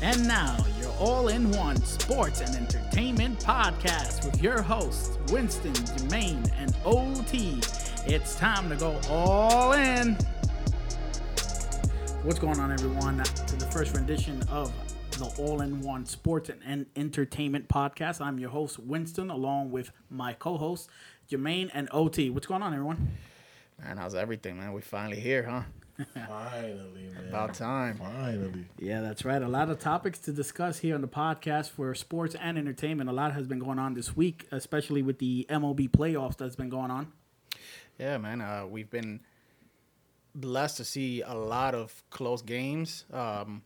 And now, your all in one sports and entertainment podcast with your hosts, Winston, Jermaine, and OT. It's time to go all in. What's going on, everyone? To the first rendition of the all in one sports and entertainment podcast. I'm your host, Winston, along with my co hosts, Jermaine and OT. What's going on, everyone? Man, how's everything, man? We finally here, huh? Finally, man. About time. Finally. Yeah, that's right. A lot of topics to discuss here on the podcast for sports and entertainment. A lot has been going on this week, especially with the MLB playoffs that's been going on. Yeah, man. Uh, we've been blessed to see a lot of close games, um,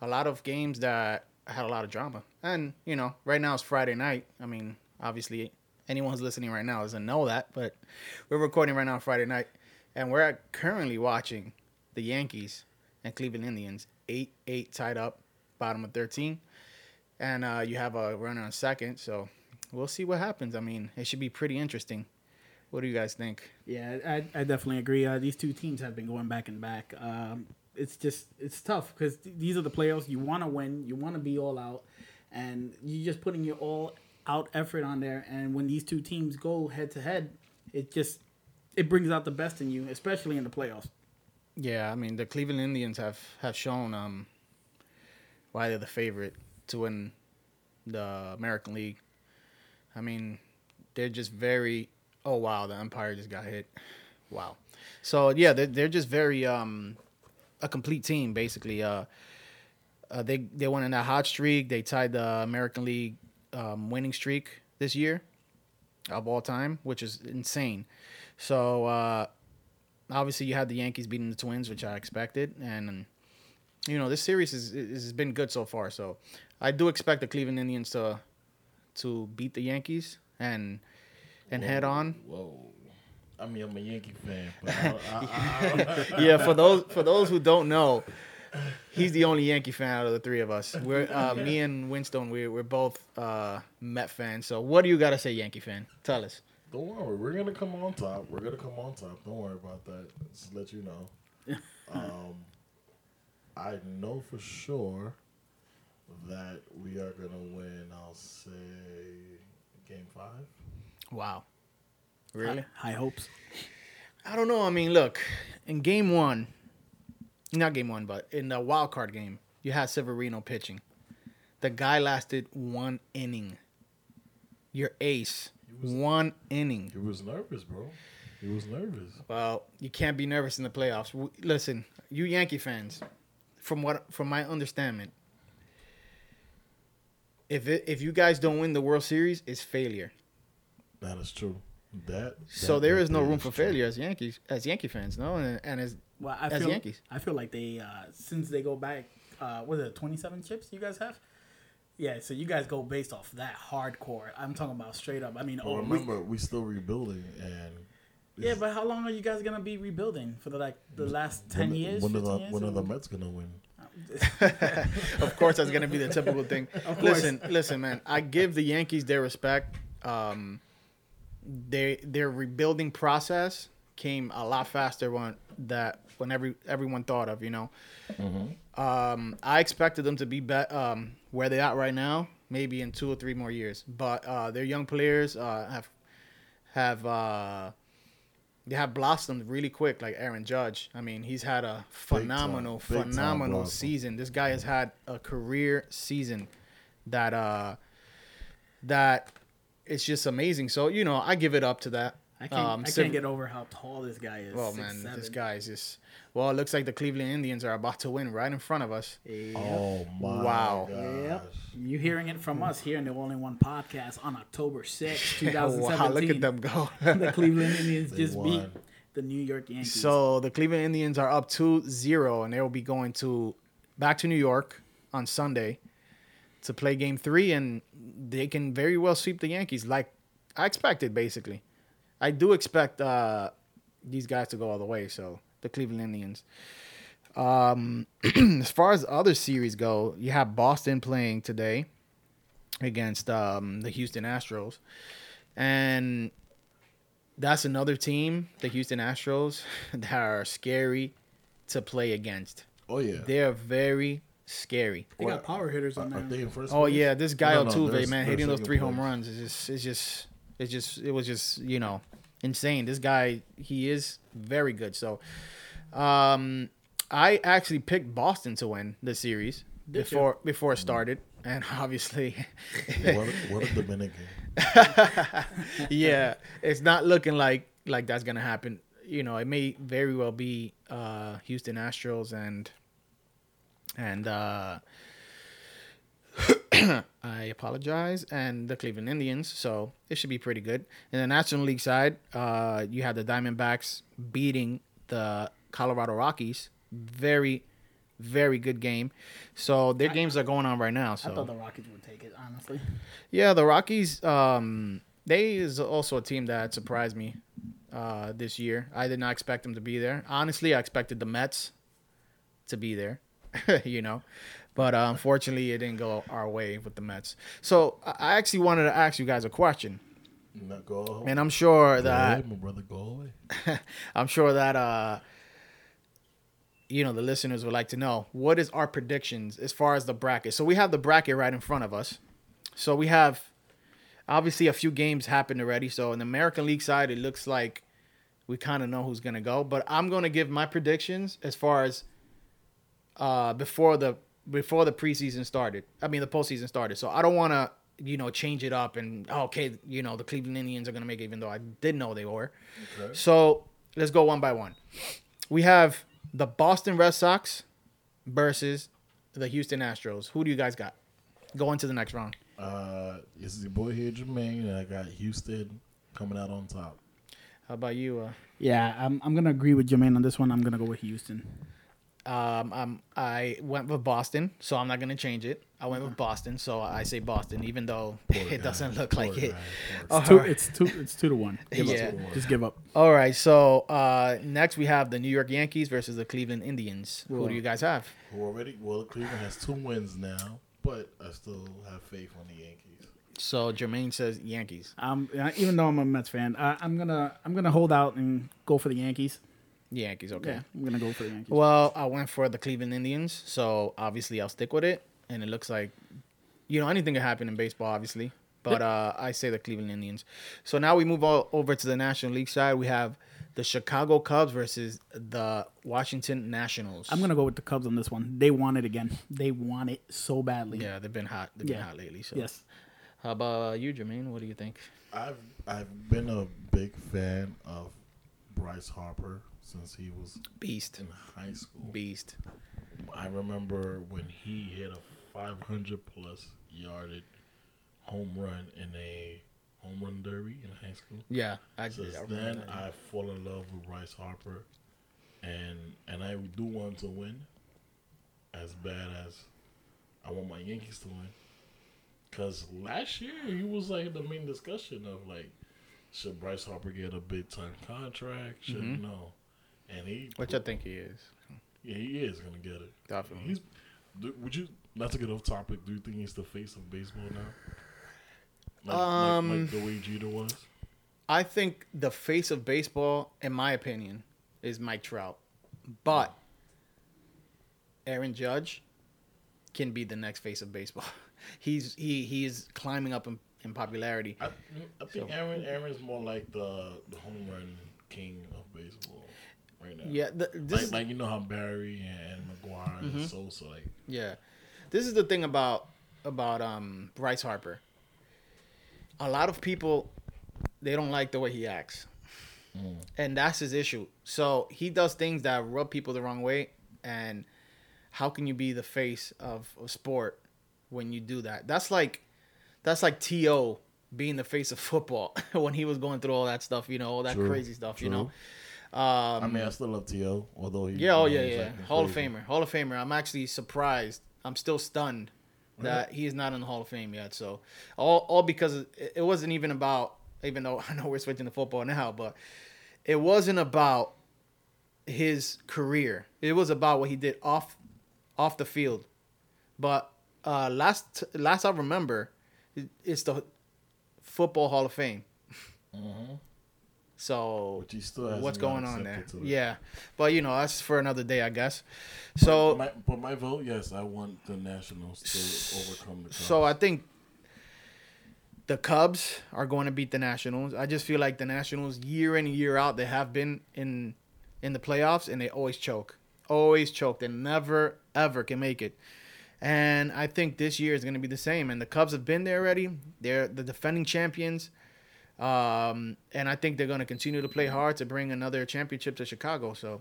a lot of games that had a lot of drama. And, you know, right now it's Friday night. I mean, obviously, anyone who's listening right now doesn't know that, but we're recording right now Friday night. And we're currently watching the Yankees and Cleveland Indians 8 8 tied up, bottom of 13. And uh, you have a runner on second. So we'll see what happens. I mean, it should be pretty interesting. What do you guys think? Yeah, I, I definitely agree. Uh, these two teams have been going back and back. Um, it's just it's tough because th- these are the playoffs. You want to win, you want to be all out, and you're just putting your all out effort on there. And when these two teams go head to head, it just it brings out the best in you, especially in the playoffs. Yeah, I mean the Cleveland Indians have have shown um why they're the favorite to win the American League. I mean, they're just very oh wow, the umpire just got hit. Wow. So yeah, they're they're just very um a complete team basically. Uh, uh they they went in that hot streak. They tied the American League um, winning streak this year of all time, which is insane. So uh obviously you had the Yankees beating the Twins, which I expected, and you know this series is has been good so far. So I do expect the Cleveland Indians to to beat the Yankees and and Whoa, head on. Whoa. I mean, I'm a Yankee fan, but I, I, I, yeah, for those for those who don't know, he's the only Yankee fan out of the three of us. We're uh, me and Winston. We're we're both uh, Met fans. So what do you got to say, Yankee fan? Tell us. Don't worry, we're gonna come on top. We're gonna come on top. Don't worry about that. Just to let you know. Um, I know for sure that we are gonna win. I'll say game five. Wow. Really? High, high hopes. I don't know. I mean, look, in game one, not game one, but in the wild card game, you had Severino pitching. The guy lasted one inning. Your ace, one inning. He was nervous, bro. He was nervous. Well, you can't be nervous in the playoffs. W- Listen, you Yankee fans, from what from my understanding, if it, if you guys don't win the World Series, it's failure. That is true. That. So that there right is no there room for true. failure as Yankees as Yankee fans, no, and, and as Well, I As feel Yankees. I feel like they uh, since they go back. Uh, what is it? Twenty seven chips you guys have? Yeah, so you guys go based off that hardcore. I'm talking about straight up. I mean, Well, oh, we- remember, we still rebuilding, and yeah, but how long are you guys gonna be rebuilding for the like the last ten when, years? When are the years? when are the Mets gonna win? of course that's gonna be the typical thing. Listen, listen, man. I give the Yankees their respect. Um, they their rebuilding process came a lot faster when that when every everyone thought of. You know, um, I expected them to be, be um, where they're at right now, maybe in two or three more years. But uh, their young players uh, have have uh, they have blossomed really quick, like Aaron Judge. I mean, he's had a phenomenal, Big time phenomenal blossom. season. This guy has had a career season that uh that it's just amazing. So you know, I give it up to that. I can't. Um, I Sever- can't get over how tall this guy is. Well, Six, man, this guy is just. Well, it looks like the Cleveland Indians are about to win right in front of us. Yep. Oh my Wow. gosh! Yep. You hearing it from us here in the All in One podcast on October 6th, 2017. wow, look at them go. the Cleveland Indians They just beat the New York Yankees. So the Cleveland Indians are up 2-0 and they will be going to back to New York on Sunday to play game 3 and they can very well sweep the Yankees like I expected basically. I do expect uh, these guys to go all the way, so the Cleveland Indians. Um, as far as other series go, you have Boston playing today against um, the Houston Astros. And that's another team, the Houston Astros, that are scary to play against. Oh yeah. They're very, scary. They got power hitters on Are there. they in first Oh place? yeah, this guy No, no, Altuve, they're- man, they're hitting those second three home runs is just, it's just, it's just, it was just, you know, insane. This guy, he is very good. So, um, I actually picked Boston to win the series Did you? before before it started, and obviously, What, a- what a Dominican. yeah, it's not looking like like that's gonna happen. You know, it may very well be uh, Houston Astros and and uh, I apologize and the Cleveland Indians. So it should be pretty good. In the National League side, uh, you have the Diamondbacks beating the Colorado Rockies. Very, very good game. So their games are going on right now. So I thought the Rockets would take it, honestly. yeah, the Rockies. Um, they is also a team that surprised me uh, this year. I did not expect them to be there. Honestly, I expected the Mets to be there. you know, but uh, unfortunately, it didn't go our way with the Mets. So I actually wanted to ask you guys a question, Not go. and I'm sure that away, my brother, go away. I'm sure that uh you know the listeners would like to know what is our predictions as far as the bracket. So we have the bracket right in front of us. So we have obviously a few games happened already. So in the American League side, it looks like we kind of know who's gonna go. But I'm gonna give my predictions as far as uh before the before the preseason started. I mean the postseason started. So I don't wanna you know change it up and oh, okay you know the Cleveland Indians are gonna make it even though I didn't know they were. Okay. So let's go one by one. We have the Boston Red Sox versus the Houston Astros. Who do you guys got? Going to the next round. Uh, this is your boy here, Jermaine, and I got Houston coming out on top. How about you? Uh, Yeah, I'm, I'm gonna agree with Jermaine on this one. I'm gonna go with Houston. Um, um, I went with Boston, so I'm not gonna change it. I went with Boston, so I say Boston, even though Poor it guy. doesn't look Poor like it. guy. Poor It's Oh, two, it's two, it's two to one. Give Yeah. up. Just give up. All right, so uh, next we have the New York Yankees versus the Cleveland Indians. Who do you guys have? Who already? Well, Cleveland has two wins now, but I still have faith on the Yankees. So Jermaine says Yankees. Um, even though I'm a Mets fan, I, I'm gonna I'm gonna hold out and go for the Yankees. Yankees, okay. Yeah, I'm gonna go for the Yankees. Well, I went for the Cleveland Indians, so obviously I'll stick with it. And it looks like, you know, anything can happen in baseball, obviously. But uh, I say the Cleveland Indians. So now we move all over to the National League side. We have the Chicago Cubs versus the Washington Nationals. I'm gonna go with the Cubs on this one. They want it again. They want it so badly. Yeah, they've been hot. They've been Yeah. hot lately. So Yes. how about you, Jermaine? What do you think? I've I've been a big fan of Bryce Harper since he was Beast. in high school. Beast. I remember when he hit a 500 plus yarded home run in a home run derby in high school. Yeah, I, Since I remember then, that. I fall in love with Bryce Harper, and and I do want to win, as bad as I want my Yankees to win. Cause last year he was like the main discussion of like, should Bryce Harper get a big time contract? Should Mhm. no, and he Which I think he is. yeah he is gonna get it. Definitely. He's. Would you not to get off topic? Do you think he's the face of baseball now? Like, Um, like, like the way Jeter was. I think the face of baseball, in my opinion, is Mike Trout. But Aaron Judge can be the next face of baseball. He's he he's climbing up in, in popularity. I, I think So- Aaron Aaron's more like the the home run king of baseball right now. Yeah, the, this like, is, like you know how Barry and McGwire Mhm. and Sosa like yeah, this is the thing about about um Bryce Harper. A lot of people they don't like the way he acts. and that's his issue. So he does things that rub people the wrong way, and how can you be the face of a sport when you do that? That's like that's like To being the face of football when he was going through all that stuff, you know, all that True, crazy stuff, you know. Um, I mean I still love T.O. although he yeah, oh you know, yeah, yeah, acting Hall of. Famer, Hall of Famer. I'm actually surprised. I'm still stunned that he is not in the Hall of Fame yet. So all all because it, wasn't even about. Even though I know we're switching to football now, but it wasn't about his career. It was about what he did off off the field. But uh, last last I remember, it- it's the Football Hall of Fame. Mhm. So Which he still hasn't what's going on there? accepted to the- Yeah, but you know that's for another day, I guess. So my, but my vote, yes, I want the Nationals to overcome the. Cubs. So I think the Cubs are going to beat the Nationals. I just feel like the Nationals, year in and year out, they have been in in the playoffs and they always choke, always choke. They never ever can make it. And I think this year is going to be the same. And the Cubs have been there already. They're the defending champions. Um, and I think they're going to continue to play hard to bring another championship to Chicago. So,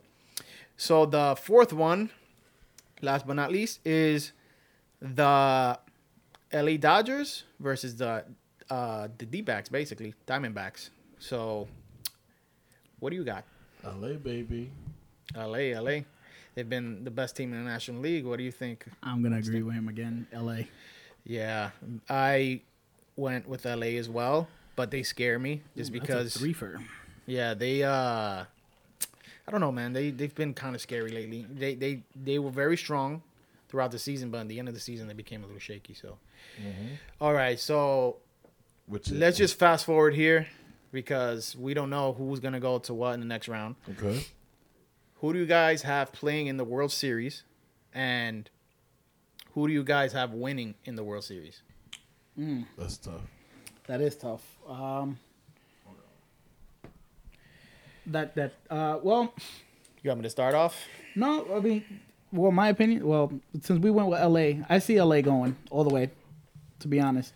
so the fourth one, last but not least, is the LA Dodgers versus the uh, the D backs, basically Diamondbacks. So, what do you got? LA baby. LA, LA. They've been the best team in the National League. What do you think? I'm gonna agree with him again. L.A. Yeah, I went with LA as well, but they scare me just Ooh, that's a because. three for Yeah, they. uh I don't know, man. They they've been kind of scary lately. They they they were very strong throughout the season, but at the end of the season, they became a little shaky. So, all right, so Which let's just fast forward here because we don't know who's gonna go to what in the next round. okay. Who do you guys have playing in the World Series, and who do you guys have winning in the World Series? That's tough. That is tough. Um, that that uh, well, You want me to start off? no, I mean, well, my opinion. Well, since we went with L.A., I see L.A. going all the way. To be honest,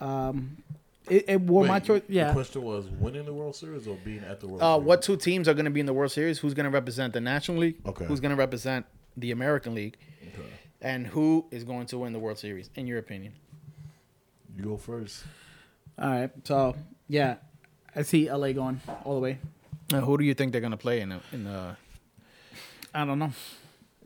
um, it, it well, my Wait, choice. The Yeah, question was winning the World Series or being at the World Uh, Series. what two teams are going to be in the World Series? Who's going to represent the National League? Okay. Who's going to represent the American League? Okay. And who is going to win the World Series, in your opinion? You go first. All right. So yeah, I see L.A. going all the way. Uh, who do you think they're going to play in the, in the? I don't know.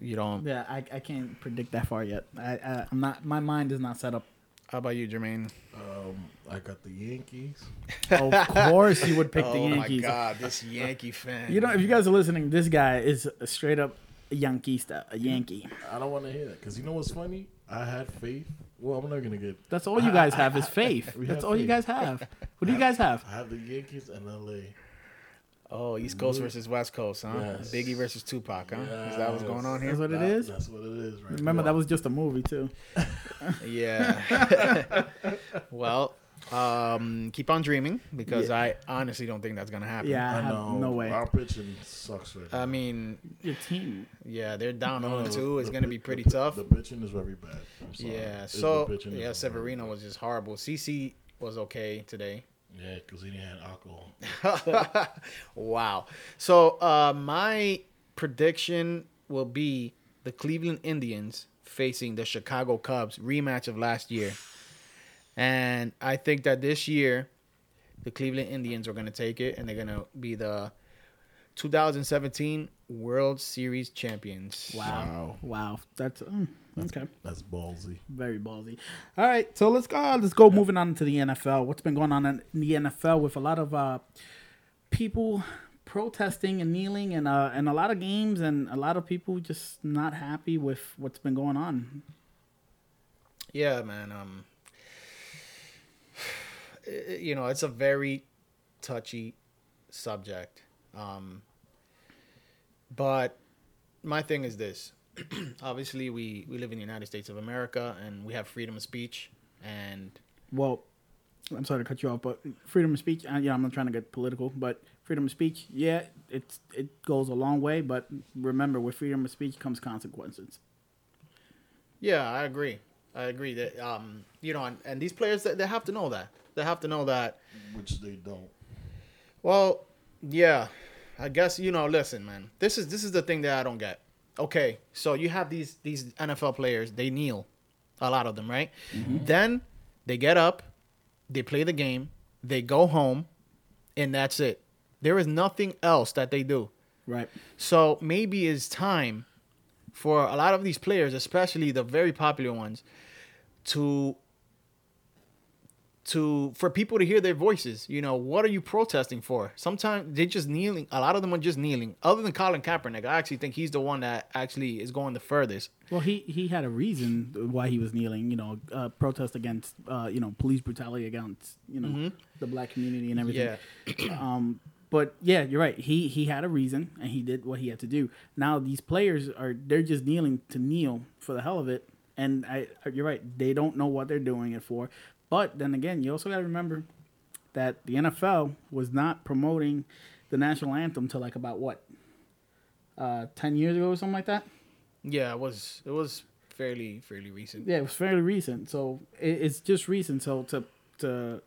You don't. Yeah, I, I can't predict that far yet. I, I I'm not. My mind is not set up. How about you, Jermaine? Um, I got the Yankees. of course, you would pick the Yankees. oh my God, this Yankee fan. You know, if you guys are listening, this guy is a straight up a Yankeesta, a Yankee. I don't want to hear that because you know what's funny? I had faith. Well, I'm not gonna get. That's all you guys have is faith. We That's have all you guys have. What do you guys have? I have the Yankees and LA. Oh, East Coast versus West Coast, huh? Yes. Biggie versus Tupac, huh? Is that what's going on here? That's what it is. That- is. That's what it is, right? Remember, now. that was just a movie too. Yeah. well, um, keep on dreaming because I honestly don't think that's gonna happen. Yeah, I, I have know. no way. Our pitching sucks right now. I mean, Your team. yeah, they're down No, 0 2. It's the gonna be pretty pi- tough. The pitching is very bad. Yeah. It's- So the pitching is yeah, Severino bad. was just horrible. CC was okay today. Yeah, because he didn't have alcohol. wow. So uh, my prediction will be the Cleveland Indians facing the Chicago Cubs rematch of last year, and I think that this year the Cleveland Indians are going to take it and they're going to be the 2017 World Series champions. Wow. Wow. That's mm, okay. That's ballsy. Very ballsy. All right, so let's go. Let's go. Moving on to the NFL. What's been going on in the NFL with a lot of uh, people protesting and kneeling, and uh, and a lot of games, and a lot of people just not happy with what's been going on. Yeah, man. Um, i- you know, it's a very touchy subject. Um, but my thing is this: obviously, we we live in the United States of America, and we have freedom of speech. And Well, I'm sorry to cut you off, but freedom of speech. Uh, yeah, I'm not trying to get political, but freedom of speech. Yeah, it's it goes a long way, but remember, with freedom of speech comes consequences. yeah, I agree. I agree that um, you know, and, and these players they have to know that they have to know that Which they don't. Well, yeah. I guess you know, listen, man. This is this is the thing that I don't get. Okay, so you have these these NFL players, they kneel. A lot of them, right? Mm-hmm. Then they get up, they play the game, they go home, and that's it. There is nothing else that they do. Right. So maybe it's time for a lot of these players, especially the very popular ones, to to for people to hear their voices. You know, what are you protesting for? Sometimes they're just kneeling. A lot of them are just kneeling. Other than Colin Kaepernick, I actually think he's the one that actually is going the furthest. Well, he he had a reason why he was kneeling. You know, uh, protest against uh, you know police brutality against you know the black community and everything. Yeah. um, but yeah, you're right. He he had a reason and he did what he had to do. Now these players are they're just kneeling to kneel for the hell of it, and I you're right. They don't know what they're doing it for. But then again, you also got to remember that the NFL was not promoting the national anthem till like about what uh, ten years ago or something like that. Yeah, it was it was fairly fairly recent. Yeah, it was fairly recent. So it, it's just recent. So to to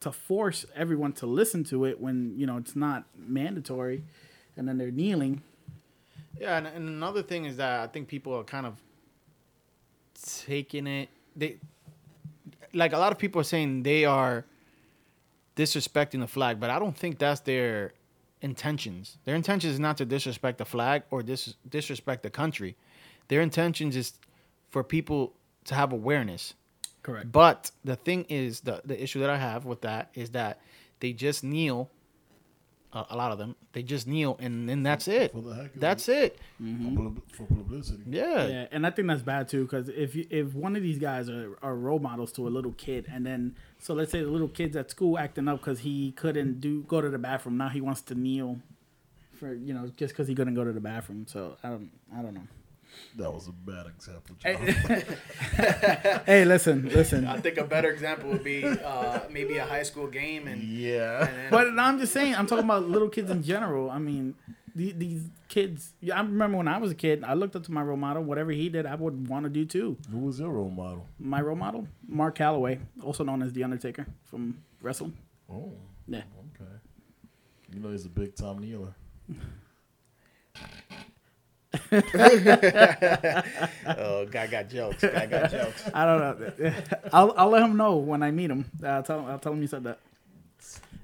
to force everyone to listen to it when you know it's not mandatory, and then they're kneeling. Yeah, and, and another thing is that I think people are kind of taking it. They like a lot of people are saying they are disrespecting the flag, but I don't think that's their intentions. Their intention is not to disrespect the flag or dis- disrespect the country. Their intentions is for people to have awareness. Correct. But the thing is, the the issue that I have with that is that they just kneel. Uh, a lot of them, they just kneel, and then that's it. For the heck of That's it. For pub- For publicity. Yeah. Yeah, and I think that's bad too because if you, if one of these guys are, are role models to a little kid, and then so let's say the little kid's at school acting up because he couldn't do go to the bathroom, now he wants to kneel for you know just because he couldn't go to the bathroom. So I don't I don't know. That was a bad example, John. Hey, listen, listen. I think a better example would be uh, maybe a high school game and, yeah. and then, But I'm just saying, I'm talking about little kids in general. I mean, the- these kids. I remember when I was a kid, I looked up to my role model. Whatever he did, I would want to do too. Who was your role model? My role model, Mark Calloway, also known as the Undertaker from wrestling. Oh, Yeah. okay. You know he's a big time kneeler. oh, guy got jokes. Guy got jokes. I don't know. I'll I'll let him know when I meet him. I'll tell him. I'll tell him you said that.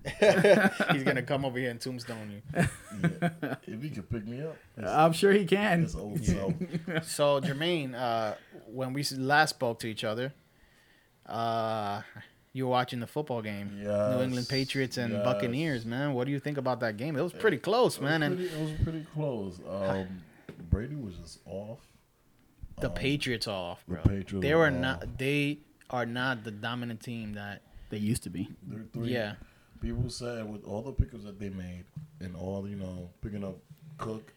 He's gonna come over here and tombstone you. Yeah. if he could pick me up, I'm sure he can. it's old self. So Jermaine, uh, when we last spoke to each other, uh, you were watching the football game, New England Patriots and yes. Buccaneers. Man, what do you think about that game? It was pretty close, It was man. And it was pretty close. Um, Brady was just off. the Patriots are off, the. Patriots they are were off. not. They are not the dominant team that. They used to be. They're three. Yeah. People said with all the pickups that they made and all you know picking up Cook,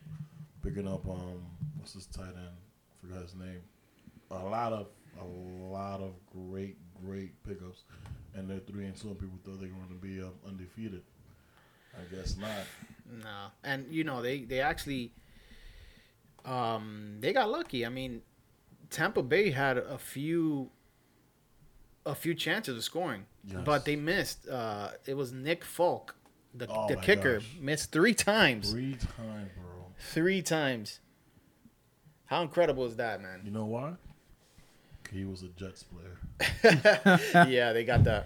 picking up um what's his tight end? Forgot his name. A lot of a lot of great great pickups, and they're three and two. People thought they were going to be um, undefeated. I guess not. No, and you know they they actually, um, they got lucky. I mean, Tampa Bay had a few, a few chances of scoring, Yes. but they missed. Uh, it was Nick Folk, the Oh the kicker, gosh. missed three times. Three times, bro. Three times. How incredible is that, man? You know why? He was a Jets player. yeah, they got the,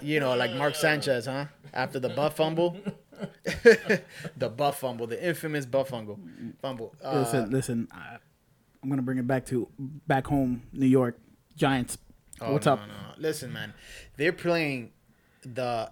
you know, like Mark Sanchez, huh? After the butt fumble, the butt fumble, the infamous butt fumble, fumble. Uh, listen, listen. I, I'm gonna bring it back to back home, New York Giants. Oh, What's no, up? No, no. Listen, man, they're playing the.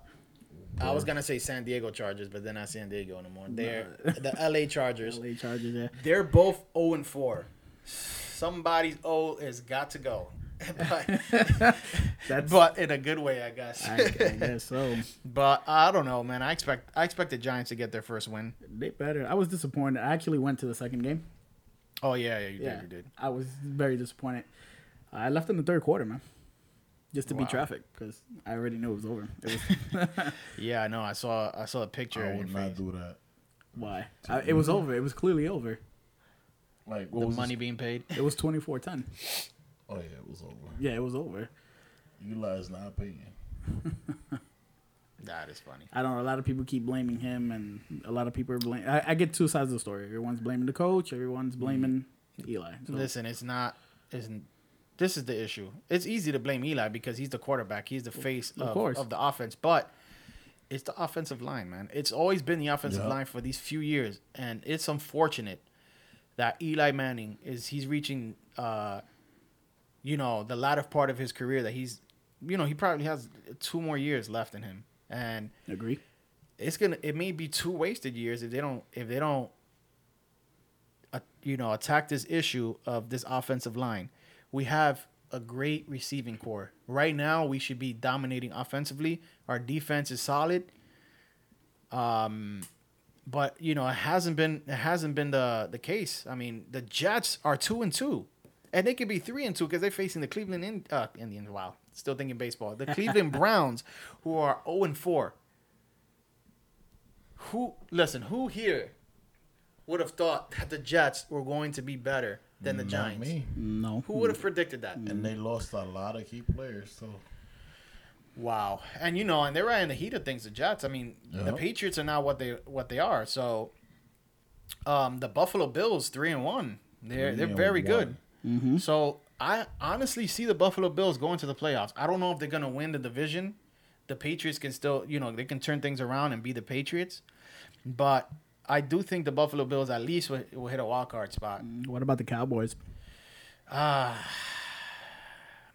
I was gonna say San Diego Chargers, but they're not San Diego anymore. They're the LA Chargers. LA Chargers. Yeah. They're both 0 and 4. Somebody's O has got to go, but, That's. but in a good way, I guess. I, I guess so. but I don't know, man. I expect I expect the Giants to get their first win. They better. I was disappointed. I actually went to the second game. Oh yeah, yeah, you Yeah, did, you did. I was very disappointed. I left in the third quarter, man, just to Wow. beat traffic because I already knew it was over. It was Yeah, I know. I saw I saw a picture. I would not face. do that. why I, it was over. It was clearly over. Like what The was money This? being paid. It was 24-10. Oh yeah, it was over. Yeah, it was over. Eli's not paying. That is funny. I don't know. A lot of people keep blaming him, and a lot of people are blaming. I, I get two sides of the story. Everyone's blaming the coach. Everyone's blaming Eli. So, Listen, it's not. Isn't this is the issue? It's easy to blame Eli because he's the quarterback. He's the face Of of, of the offense, but it's the offensive line, man. It's always been the offensive Yeah. line for these few years, and it's unfortunate that Eli Manning is he's reaching, uh, you know, the latter part of his career. That he's, you know, he probably has two more years left in him, and agree. it's gonna it may be two wasted years if they don't if they don't uh, you know attack this issue of this offensive line we have a great receiving core right now we should be dominating offensively our defense is solid Um, but you know, it hasn't been it hasn't been the the case. I mean, the Jets are two and two, and they could be three and two because they're facing the Cleveland in, uh, Indians. Wow, still thinking baseball. The Cleveland Browns, who are zero and four. Who listen? Who here would have thought that the Jets were going to be better than the Not Giants? me. No. Who would have predicted that? And they lost a lot of key players. So Wow. And you know, and they're right in the heat of things, the Jets. I mean, the Patriots are now what they what they are. So um the Buffalo Bills three and one. They're Three they're very one. good. Mm-hmm. So I honestly see the Buffalo Bills going to the playoffs. I don't know if they're gonna win the division. The Patriots can still, you know, they can turn things around and be the Patriots. But I do think the Buffalo Bills at least will, will hit a wild card spot. What about the Cowboys? Ah,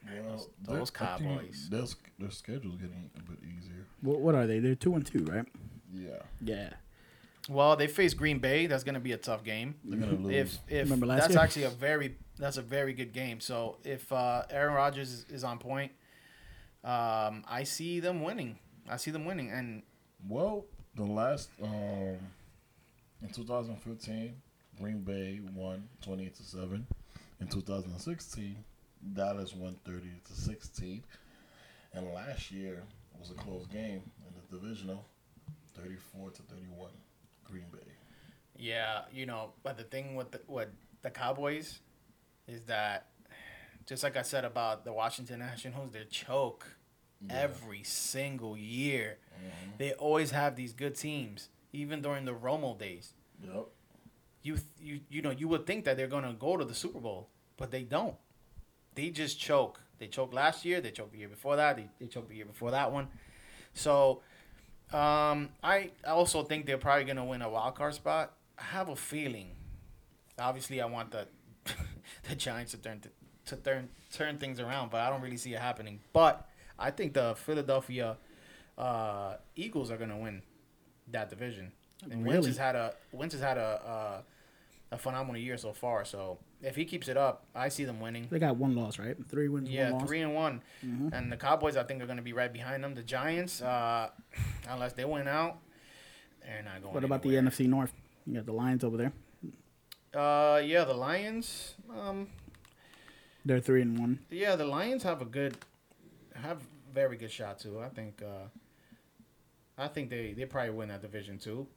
well, those their- I think Cowboys. Their, their schedule's getting a bit easier. What, what are they? They're two and two, right? Yeah, Yeah. well, they face Green Bay. That's gonna be a tough game. they're gonna lose. if if Remember last that's year? actually a very that's a very good game. So if uh, Aaron Rodgers is, is on point, um, I see them winning. I see them winning, and Well, the last um in 2015, Green Bay won 28 to 7. In 2016, Dallas won 30 to 16. And last year was a close game in the divisional, 34 to 31, Green Bay. yeah, you know. But the thing with the, with the Cowboys is that, just like I said about the Washington Nationals, they choke every single year. They always have these good teams, even during the Romo days. Yep. you you you know you would think that they're gonna go to the Super Bowl, but they don't. They just choke. They choked last year. They choked the year before that. They, they choked the year before that one. So, um, I also think they're probably gonna win a wild card spot. I have a feeling. Obviously, I want the the Giants to turn to turn turn things around, but I don't really see it happening. But I think the Philadelphia uh, Eagles are gonna win that division. And Wentz has had a Wentz has had a, a a phenomenal year so far. So if he keeps it up, I see them winning. They got one loss, right? Three wins, Yeah, one loss. three and one, Mhm. and the Cowboys I think are going to be right behind them. The Giants, uh, unless they win out, they're not going. What about anywhere. the NFC North? You got the Lions over there. Uh, yeah, the Lions. Um, They're three and one. yeah, the Lions have a good, have very good shot too. I think. Uh, I think they they probably win that division too.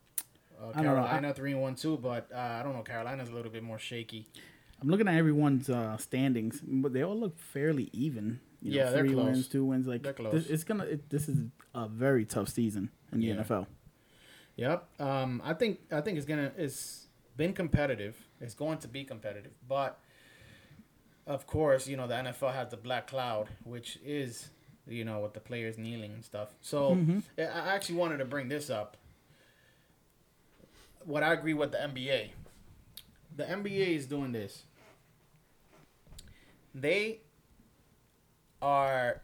Uh, I know, I- Carolina three and one too, but uh, I don't know. Carolina's a little bit more shaky. I'm looking at everyone's uh, standings, but they all look fairly even. You know, Yeah, they're three close. wins, two wins. Like They're close. This, it's gonna. It, this is a very tough season in the Yeah. NFL. Yep. Um, I think I think it's gonna it's been competitive. It's going to be competitive, but of course, you know the NFL has the black cloud, which is you know with the players kneeling and stuff. So Mhm. I I actually wanted to bring this up. What I agree with the NBA, the NBA is doing this. They are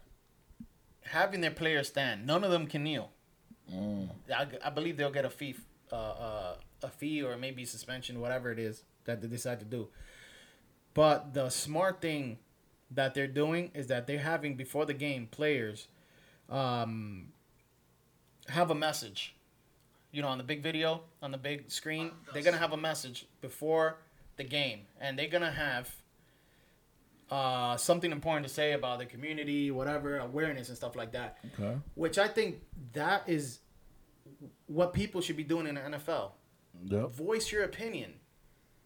having their players stand. None of them can kneel. Mm. I, I believe they'll get a fee, uh, uh, a fee or maybe suspension, whatever it is that they decide to do. But the smart thing that they're doing is that they're having before the game players um, have a message. You know, on the big video, on the big screen, they're gonna have a message before the game, and they're gonna have uh, something important to say about the community, whatever awareness and stuff like that Okay. which I think that is what people should be doing in the NFL. Yep. Voice your opinion.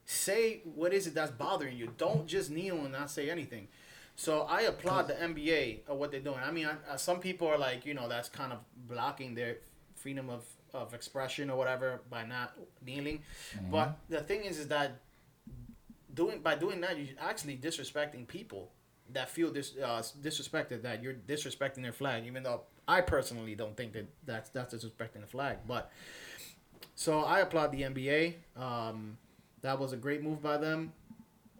Say what is it that's bothering you. Don't just kneel and not say anything. So I applaud the NBA of what they're doing. I mean, I, uh, some people are like, you know, that's kind of blocking their freedom of, of expression or whatever by not kneeling. But the thing is, is that doing by doing that, you're actually disrespecting people that feel dis, uh, disrespected that you're disrespecting their flag. Even though I personally don't think that that's that's disrespecting the flag, but so I applaud the NBA. Um, that was a great move by them.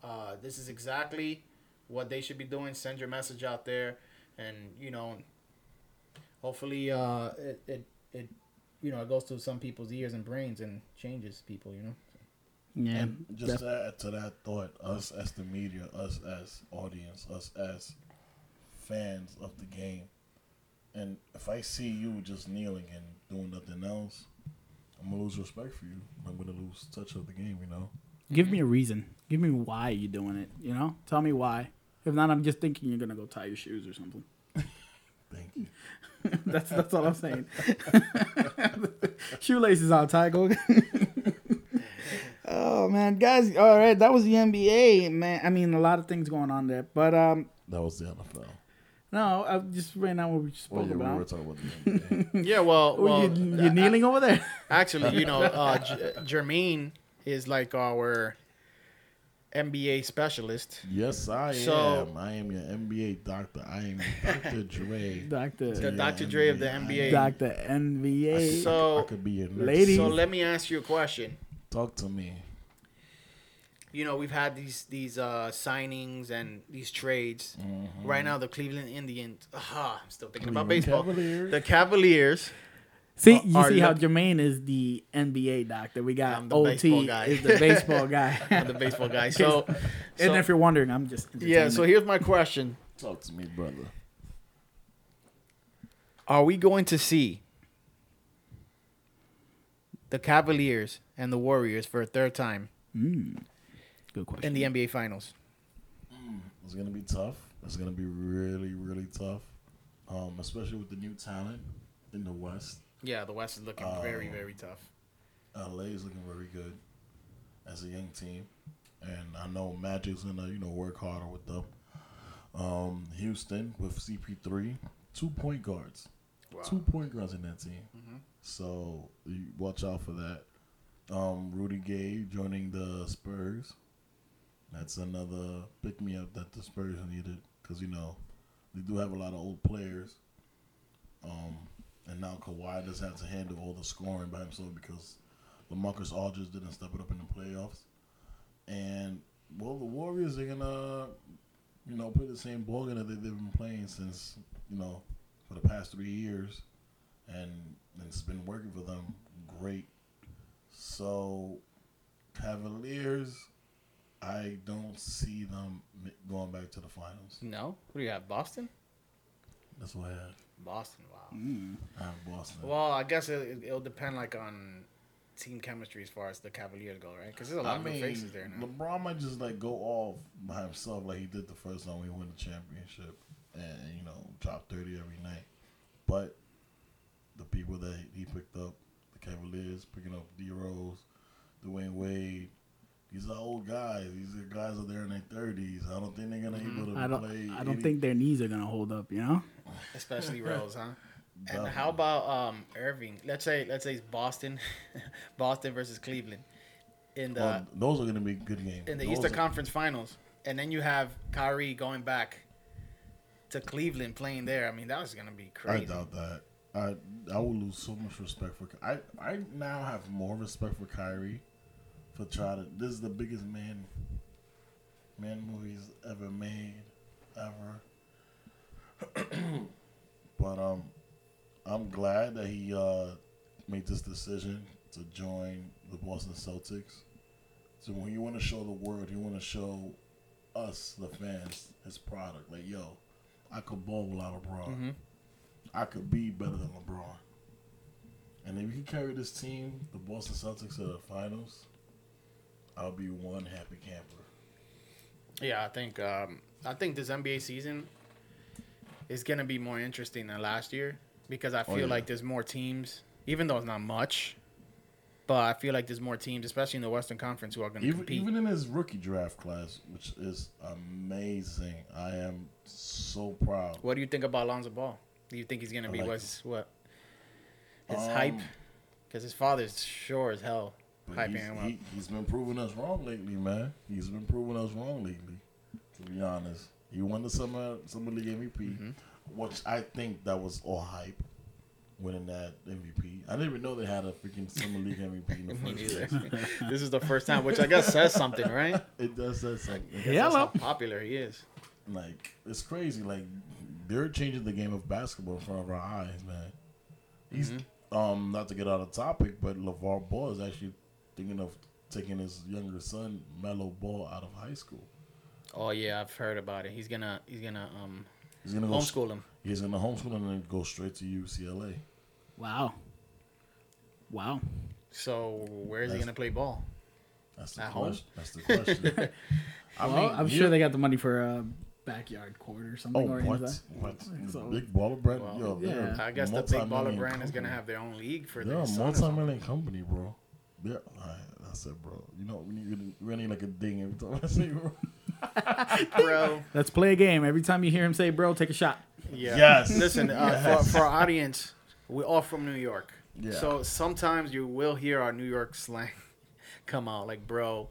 Uh, this is exactly what they should be doing. Send your message out there, and you know, hopefully, uh, it, it it you know it goes to some people's ears and brains and changes people. You know. Yeah, And just to add to that thought, us as the media, us as audience, us as fans of the game, and if I see you just kneeling and doing nothing else, I'm gonna lose respect for you. I'm gonna lose touch of the game. You know. Give me a reason. Give me why you're doing it. You know, tell me why. If not, I'm just thinking you're gonna go tie your shoes or something. Thank you. that's that's all I'm saying. Shoelaces on, Ty. Oh man, guys. All right, that was the NBA. Man, I mean, a lot of things going on there, but um, That was the NFL. No, I just ran out what we just Well, spoke yeah, we were about. talking about the Yeah, well, well, you, you're kneeling over there. actually, you know, uh, J- Jermaine is like our NBA specialist. yes, I So- am. I am your NBA doctor. I am Dr. Dre. Doctor, The Dr. Dre of the NBA. NBA. Doctor NBA. I So, could be your nurse. Ladies. so let me ask you a question. Talk to me. You know, we've had these these uh, signings and these trades. Mm-hmm. Right now, the Cleveland Indians. Ah, I'm still thinking about baseball. Cavaliers. The Cavaliers. see, are- you are see how look- Jermaine is the NBA doctor. We got I'm the OT baseball guy. is the baseball guy. the baseball guy. So, and so if you're wondering, I'm just yeah. So here's my question: Talk to me, brother. Are we going to see the Cavaliers and the Warriors for a third time good question. in the NBA Finals? It's gonna be tough. It's gonna be really, really tough. Um, especially with the new talent in the West. Yeah, the West is looking very, very tough. LA is looking very good as a young team, and I know Magic's gonna you know work harder with them. Um, Houston with CP3, two point guards, two point guards in that team. So watch out for that. Um, Rudy Gay joining the Spurs. That's another pick me up that the Spurs needed because you know they do have a lot of old players. Um, and now Kawhi does have to handle all the scoring by himself because LaMarcus Aldridge didn't step it up in the playoffs. And well, the Warriors are gonna, you know, play the same ball game that they've been playing since you know for the past three years, and it's been working for them great. So, Cavaliers, I don't see them going back to the finals. No, what do you have? Boston. That's what I have. Boston. Wow. Mm. I have Boston. Well, I guess it, it'll depend like on team chemistry as far as the Cavaliers go, right? Because there's a lot I of mean, faces there now. LeBron might just like go off by himself like he did the first time we won the championship, and you know drop thirty every night. But the people that he picked up, the Cavaliers picking up D Rose, Dwyane Wade. These are old guys. These are guys are there in their thirties. I don't think they're gonna Mm-hmm. able to I don't. play. I don't 80 think their knees are gonna hold up. You know. Especially Rose, huh? And how about um Irving? Let's say let's say it's Boston, Boston versus Cleveland in the Well, those are gonna be good games. in the Those Eastern are- Conference Finals, and then you have Kyrie going back to Cleveland playing there. I mean, that was gonna be crazy. I doubt that. I I will lose so much respect for. I I now have more respect for Kyrie for trying to. This is the biggest man man movies ever made, ever. but um, I'm glad that he uh made this decision to join the Boston Celtics. So when you want to show the world, you want to show us the fans his product. Like yo, I could ball without LeBron. I could be better than LeBron. And if he carry this team, the Boston Celtics to the finals, I'll be one happy camper. Yeah, I think um, I think this NBA season is gonna be more interesting than last year because I Oh, feel yeah. like there's more teams, even though it's not much. But I feel like there's more teams, especially in the Western Conference, who are going to compete. even in his rookie draft class, which is amazing. I am so proud. what do you think about Lonzo Ball? Do you think he's going to be like what's what his Um, hype? Because his father's sure as hell hyping he's, him up. he, he's been proving us wrong lately, man. He's been proving us wrong lately. To be honest, he won the summer summer league MVP, Mm-hmm. which I think that was all hype. Winning that MVP, I didn't even know they had a freaking summer league MVP in the Me first neither. place. this is the first time, which I guess says something, right? It does say something. That's Hello. how popular he is. Like it's crazy. Like they're changing the game of basketball in front of our eyes, man. He's um not to get out of topic, but LeVar Ball is actually thinking of taking his younger son Melo Ball out of high school. Oh yeah, I've heard about it. He's gonna he's gonna um He's gonna go. homeschool him. He's gonna homeschool him and then go straight to UCLA. Wow. Wow. So where is he gonna play ball? That's the At home? question. That's the question. I well, I'm you- sure they got the money for a backyard court or Oh, something. or what? anything. What? So- big baller brand. Well, Yo, yeah. they're a I guess the big baller multi-million brand is gonna have their own league for They're a son or something. multi-million company, bro. Yeah, alright, that's it, bro. You know, we need, we need like a ding every time I say, bro. bro. Let's play a game. Every time you hear him say "bro," take a shot. Yeah. Yes. Listen, uh, Yes. For, for our audience, we're all from New York. Yeah. So sometimes you will hear our New York slang come out, like "bro,"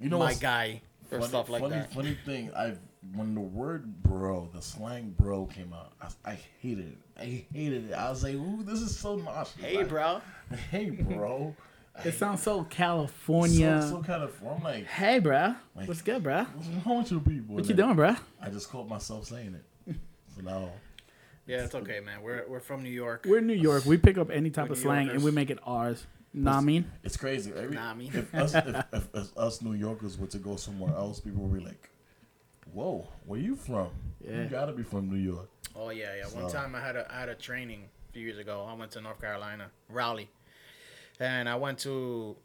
You know "my guy," or funny, stuff like funny, that. Funny thing, I when the word "bro," the slang "bro" came out, I, I hated it. I hated it. I was like, "Ooh, this is so nauseous." Hey, Like, bro. Hey, bro. It sounds so California. So, so kind of. I'm like, Hey, bruh. Like- What's good, bruh? what's wrong with you people? What And you doing, bruh? I just caught myself saying it. So now, Yeah, it's okay, man. We're we're from New York. We're in New York. We pick up any type We're of New slang and we make it ours. Nah, I mean, it's crazy. Every, Nah, I mean. if, us, if, if, if us New Yorkers were to go somewhere else, people would be like, "Whoa, where you from? Yeah. You gotta be from New York." Oh yeah, yeah. One So- time I had a I had a training a few years ago. I went to North Carolina, Raleigh, and I went to.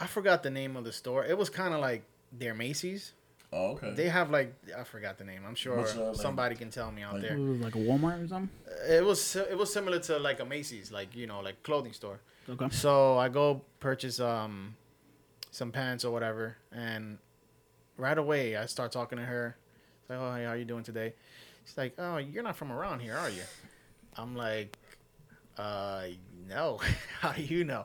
I forgot the name of the store. It was kind of like their Macy's. Oh, okay. They have like I forgot the name. I'm sure What's, uh, like- somebody can tell me out like- it there. was like a Walmart or something. It was it was similar to like a Macy's, like you know, like clothing store. Okay. So I go purchase um some pants or whatever, and right away I start talking to her. It's like, oh, hey, how you doing today? She's like, oh, you're not from around here, are you? I'm like, uh, no. how do you know?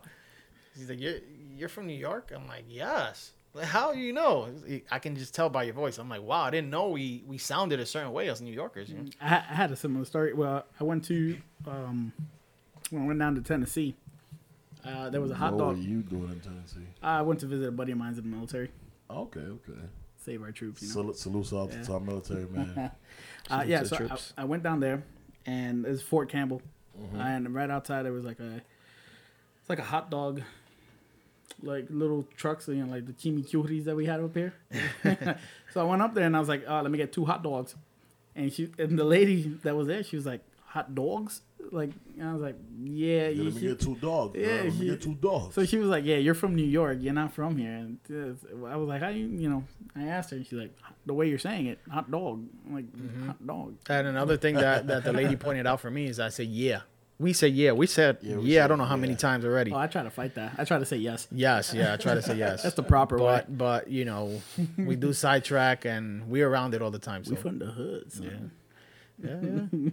He's like, you're you're from New York? I'm like, yes. Like, how do you know? I can just tell by your voice. I'm like, wow, I didn't know we we sounded a certain way as New Yorkers. You know? I, I had a similar story. Well, I went to um, when I went down to Tennessee. Uh, there was a hot what dog. What were you doing in Tennessee? I went to visit a buddy of mine in the military. Okay, okay. Save our troops, you know. Salute, salute Yeah. to our military man. Uh, yeah, so I. I went down there, and it's Fort Campbell, Mm-hmm. and right outside there was like a, it's like a hot dog, like little trucks, you know, like the chimichurris that we had up here. so I went up there and I was like, oh, let me get two hot dogs, and she and the lady that was there, she was like, hot dogs, like I was like, yeah, Yeah, you let me should. get two dogs. Yeah, Yeah, let me she- get two dogs. So she was like, "Yeah, you're from New York. You're not from here." And uh, I was like, "How you?" You know, I asked her, and she's like, "The way you're saying it, hot dog." I'm like, Mm-hmm. "Hot dog." And another thing that, that the lady pointed out for me is I said, yeah. We said, yeah. We said, Yeah, yeah, we I don't know how many times already. Oh, I try to fight that. I try to say yes. Yes, yeah, I try to say yes. That's the proper way. but, but, you know, we do sidetrack and we're around it all the time. So, We from the hood. son. yeah, yeah.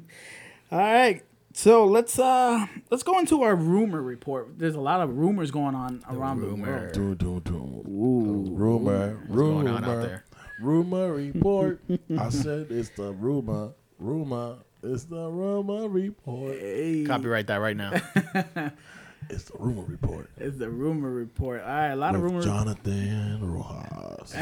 All right. So let's uh let's go into our rumor report. There's a lot of rumors going on around the rumor. world. Do, do, do. Ooh. Rumor, rumor, going on out there? rumor report. I said it's the rumor, rumor. It's the rumor report. Hey, Copyright that right now. It's the rumor report. it's the rumor report. All right, a lot of rumors. Jonathan Rojas,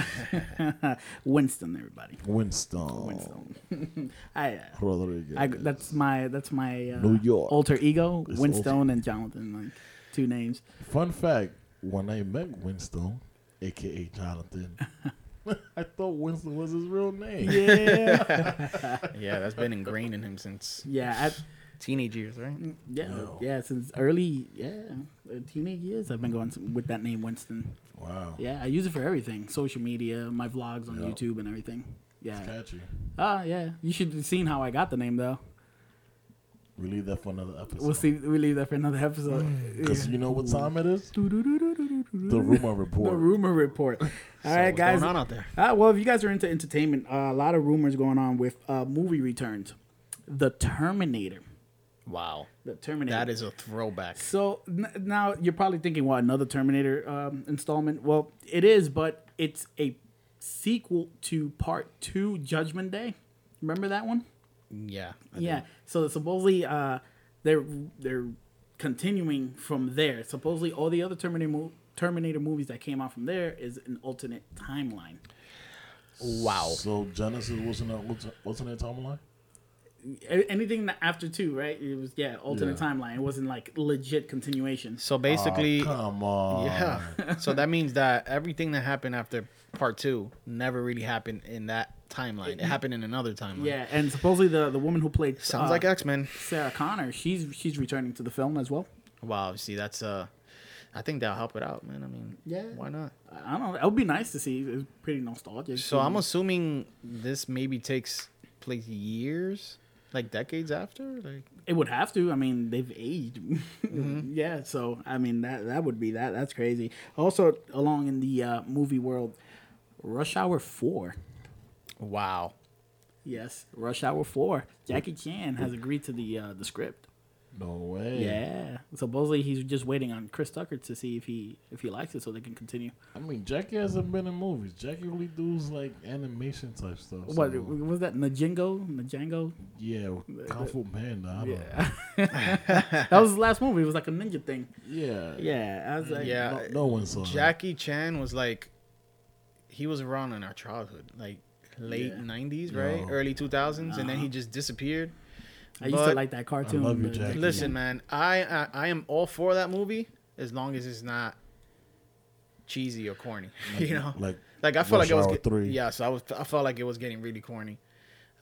Winston, everybody. Winston, Winston. I, Rodriguez. I that's my that's my uh, New York. alter ego, It's Winston and Jonathan, like two names. Fun fact: When I met Winston, aka Jonathan, I thought Winston was his real name. Yeah, yeah, that's been ingrained in him since yeah, I, teenage years, right? yeah, No. yeah. Since early, yeah, uh, teenage years, I've been going with that name, Winston. Wow, Yeah, I use it for everything: social media, my vlogs on Yeah. YouTube, and everything. it's Yeah. catchy. Ah, yeah. You should have seen how I got the name, though. We leave that for another episode. We'll see. We leave that for another episode. Because Yeah. you know what time it is? The The rumor report. The rumor report. All right, what's guys. going on out there? Uh, well, if you guys are into entertainment, uh, a lot of rumors going on with uh, movie returns. The Terminator. Wow. The Terminator. That is a throwback. So n- now you're probably thinking, what another Terminator um, installment? Well, it is, but it's a sequel to Part Two, Judgment Day. Remember that one? Yeah. I yeah. do. So supposedly, uh, they're they're continuing from there. Supposedly, all the other Terminator mo- Terminator movies that came out from there is an alternate timeline. Wow. So Genisys wasn't a wasn't- wasn't timeline. A- Anything after two, right? It was yeah, alternate Yeah. timeline. It wasn't like legit continuation. So basically, Aw, come on. yeah. so that means that everything that happened after part two never really happened in that timeline. It happened in another timeline. Yeah, and supposedly the the woman who played Sounds uh, like X Men. Sarah Connor, she's she's returning to the film as well. Wow. See, that's uh, I think that'll help it out, man. I mean, Yeah. why not? I don't know. It would be nice to see. It's pretty nostalgic. So I'm assuming this maybe takes place years, like decades after. Like, It would have to. I mean, they've aged. Mm-hmm. yeah. So I mean, that that would be that. That's crazy. Also, along in the uh, movie world, Rush Hour Four. wow. Yes, Rush Hour Four. Jackie Chan has agreed to the uh, the script. No way. Yeah. Supposedly he's just waiting on Chris Tucker to see if he if he likes it so they can continue. I mean, Jackie hasn't been in movies. Jackie only does like animation type stuff. What so, was that? Najingo? Najango? Yeah, Kung Fu Panda. I don't know. Yeah. that was his last movie. It was like a ninja thing. Yeah. Yeah. I was like, Yeah. No, no one saw that. Jackie Chan was like, he was around in our childhood, like late Yeah. '90s, right, No. early 2000s, and then Uh-huh. he just disappeared. I used But- to like that cartoon. love you, the- Jackie. Listen, man, I, I I am all for that movie as long as it's not cheesy or corny. you know, Like like I felt Rush like it was Hour get, 3. yeah. So I was I felt like it was getting really corny.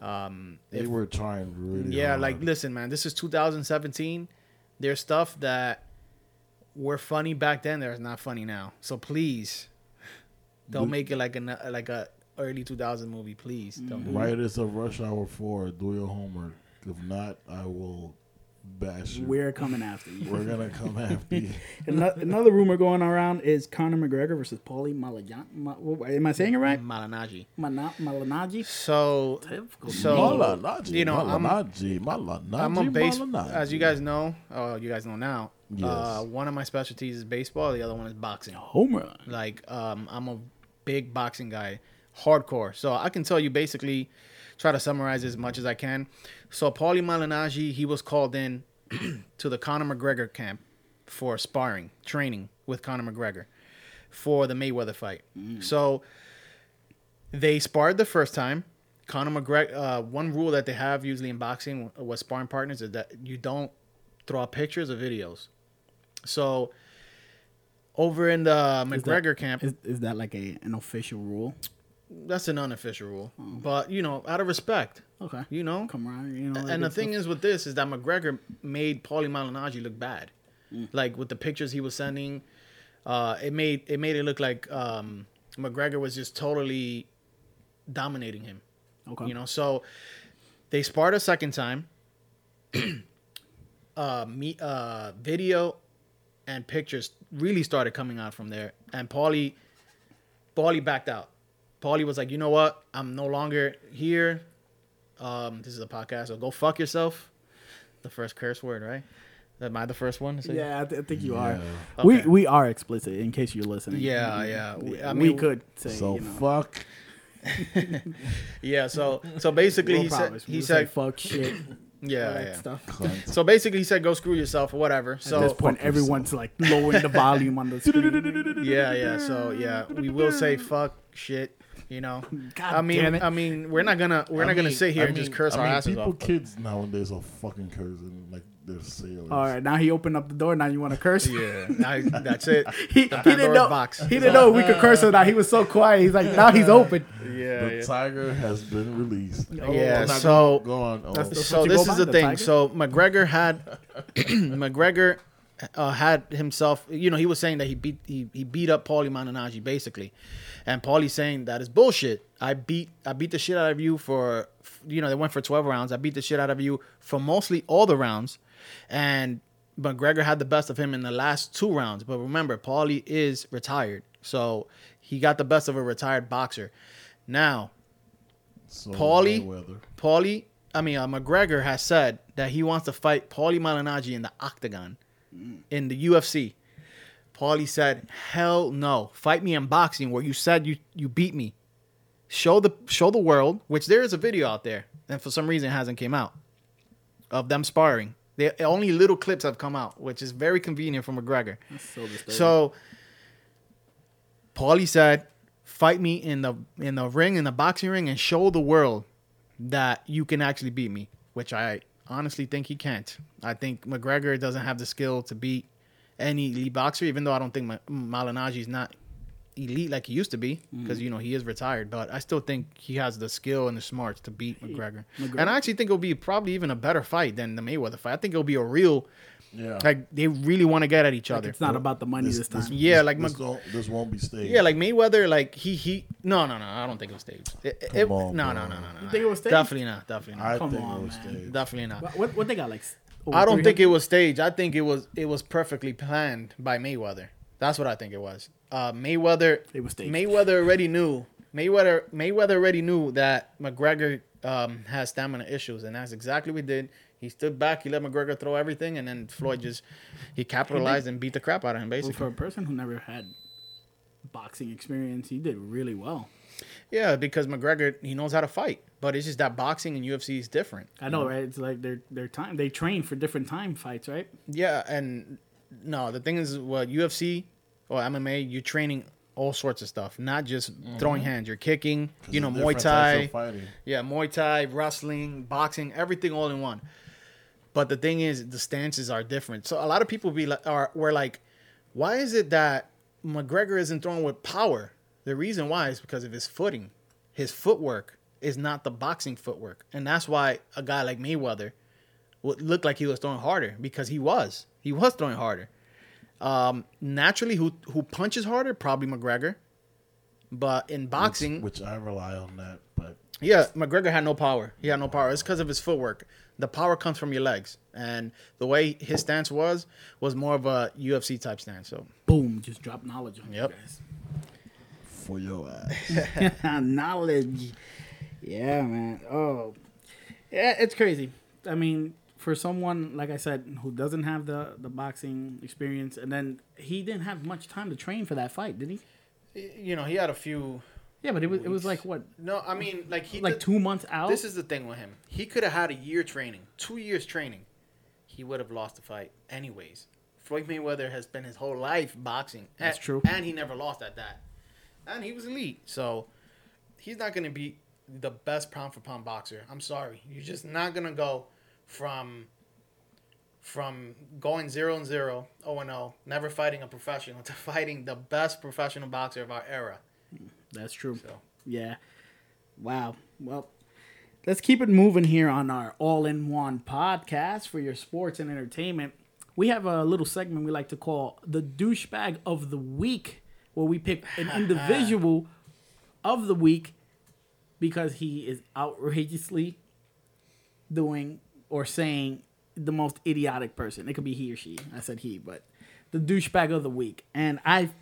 Um, they if- were trying really. yeah, hard. like listen, man, this is 2017. There's stuff that were funny back then that is not funny now. So please, don't Do- make it like a like a early 2000 movie. Please, don't. do it. writers of Rush Hour Four, do your homework. If not, I will bash you. We're coming after you. We're gonna come after you. Another rumor going around is Conor McGregor versus Paulie Malignaggi. Ma- Am I saying it right? Malanaji. Mana- Malignaggi. So Difficult So, Malanaji, you know, I'm- Malanaji, Malanaji, I'm a base. Malanaji. As you guys know, uh, you guys know now. Yes. Uh, one of my specialties is baseball. The other one is boxing. Home run. Like, um, I'm a big boxing guy, hardcore. So I can tell you basically, try to summarize as much as I can. So Paulie Malignaggi, he was called in to the Conor McGregor camp for sparring, training with Conor McGregor for the Mayweather fight. So they sparred the first time. Conor McGregor. Uh, one rule that they have usually in boxing with sparring partners is that you don't throw out pictures or videos. So over in the Is that- McGregor camp, Is, is that like a an official rule? That's an unofficial rule, but you know, out of respect, Okay. you know. Come on. you know. And the thing is with this is that McGregor made Paulie Malignaggi look bad, Mm. like with the pictures he was sending. Uh, it made it made it look like um, McGregor was just totally dominating him. okay. You know, so they sparred a second time. uh, me, uh, video and pictures really started coming out from there, and Paulie, Paulie backed out. Paulie was like, you know what? I'm no longer here. Um, this is a podcast, so go fuck yourself. The first curse word, right? Am I the first one to say? Yeah, I, th- I think you are. Yeah. We Okay. we are explicit in case you're listening. Yeah, yeah. We- I we could say. So you know, fuck. Yeah. So, so basically, we'll he said, promise. he We'll say said, fuck shit. yeah, yeah. Stuff. cunt. So basically, he said, "Go screw yourself" or whatever. So At this point, everyone's like lowering the volume on the screen. yeah, yeah. So yeah, we will say fuck shit. You know, God I mean, damn it. I mean, we're not gonna we're I not gonna sit here I and just curse I our mean, asses people, off. kids nowadays are fucking cursing like they're sailors. All right, now he opened up the door. Now you want to curse? Yeah, now that's it. He, he didn't know. box. He didn't know we could curse or not. He was so quiet. He's like, now he's open. Yeah, the yeah. tiger has been released. Yeah, so- go on. Oh, the- so what you this is the the thing. tiger? So McGregor had McGregor uh, had himself. You know, he was saying that he beat he, he beat up Paulie Malignaggi basically, and Paulie's saying that is bullshit. I beat I beat the shit out of you for you know they went for twelve rounds. I beat the shit out of you for mostly all the rounds, and McGregor had the best of him in the last two rounds. But remember, Paulie is retired, so he got the best of a retired boxer. Now so Paulie- Mayweather. Paulie, I mean, uh, McGregor has said that he wants to fight Paulie Malignaggi in the octagon in the UFC. Paulie said, "Hell no! Fight me in boxing, where you said you you beat me. Show the show the world, which there is a video out there, and for some reason it hasn't came out of them sparring. They only little clips have come out, which is very convenient for McGregor. So. So Paulie said, "Fight me in the in the ring in the boxing ring and show the world that you can actually beat me." Which I honestly think he can't. I think McGregor doesn't have the skill to beat any elite boxer, even though I don't think Ma- Malignaggi is not elite like he used to be because Mm-hmm. you know he is retired. But I still think he has the skill and the smarts to beat McGregor. McGregor- And I actually think it'll be probably even a better fight than the Mayweather fight. I think it'll be a real Yeah. like they really want to get at each Like, other. it's not about the money this, time. Yeah, like this, Mc- don't, this won't be staged. Yeah, like Mayweather, like he he. No, no, no. I don't think it was staged. It, it- Come on, no, no, no, no, no. You think it was staged? Definitely not. Definitely not. I Come think on, it was man. staged. definitely not. What, what what they got like? I don't think it was staged. I think it was it was perfectly planned by Mayweather. That's what I think it was. Uh, Mayweather. It was staged. Mayweather already knew. Mayweather Mayweather already knew that McGregor um, has stamina issues, and that's exactly what he did. He stood back. He let McGregor throw everything, and then Floyd just he capitalized and beat the crap out of him. Well, Basically, for a person who never had boxing experience, he did really well. Yeah, because McGregor he knows how to fight, but it's just that boxing and UFC is different. I know, right? It's like their their time. They train for different time fights, right? Yeah, and no, the thing is, well, UFC or MMA, you're training all sorts of stuff, not just throwing hands. You're kicking, you know, Muay different types of Thai, yeah, Muay Thai, wrestling, boxing, everything all in one. But the thing is, the stances are different. So a lot of people be like, are were like, why is it that McGregor isn't throwing with power? The reason why is because of his footing. His footwork is not the boxing footwork, and that's why a guy like Mayweather would look like he was throwing harder because he was. He was throwing harder. Um, naturally, who who punches harder? Probably McGregor. But in boxing, which, which I rely on that, but yeah, McGregor had no power. He had no power. It's because of his footwork. The power comes from your legs, and the way his stance was was more of a UFC type stance. So Boom, just drop knowledge on Yep. you guys. For your ass. knowledge. Yeah, man. Oh, yeah, it's crazy. I mean, for someone like I said who doesn't have the the boxing experience, and then he didn't have much time to train for that fight, did he? you know, he had a few. Yeah, but it was it was like what, No, I mean, like he like did- two months out. This is the thing with him. He could have had a year training, two years training. He would have lost the fight anyways. Floyd Mayweather has spent his whole life boxing. That's and, true. And he never lost at that. And he was elite. So he's not going to be the best pound for pound boxer. I'm sorry. You're just not going to go from from going 0 and 0, 0 and 0, never fighting a professional to fighting the best professional boxer of our era. That's true. So Yeah. Wow. Well, let's keep it moving here on our all in one podcast for your sports and entertainment. We have a little segment we like to call the douchebag of the week, where we pick an individual of the week because he is outrageously doing or saying the most idiotic person. It could be he or she. I said he, but the douchebag of the week. And I've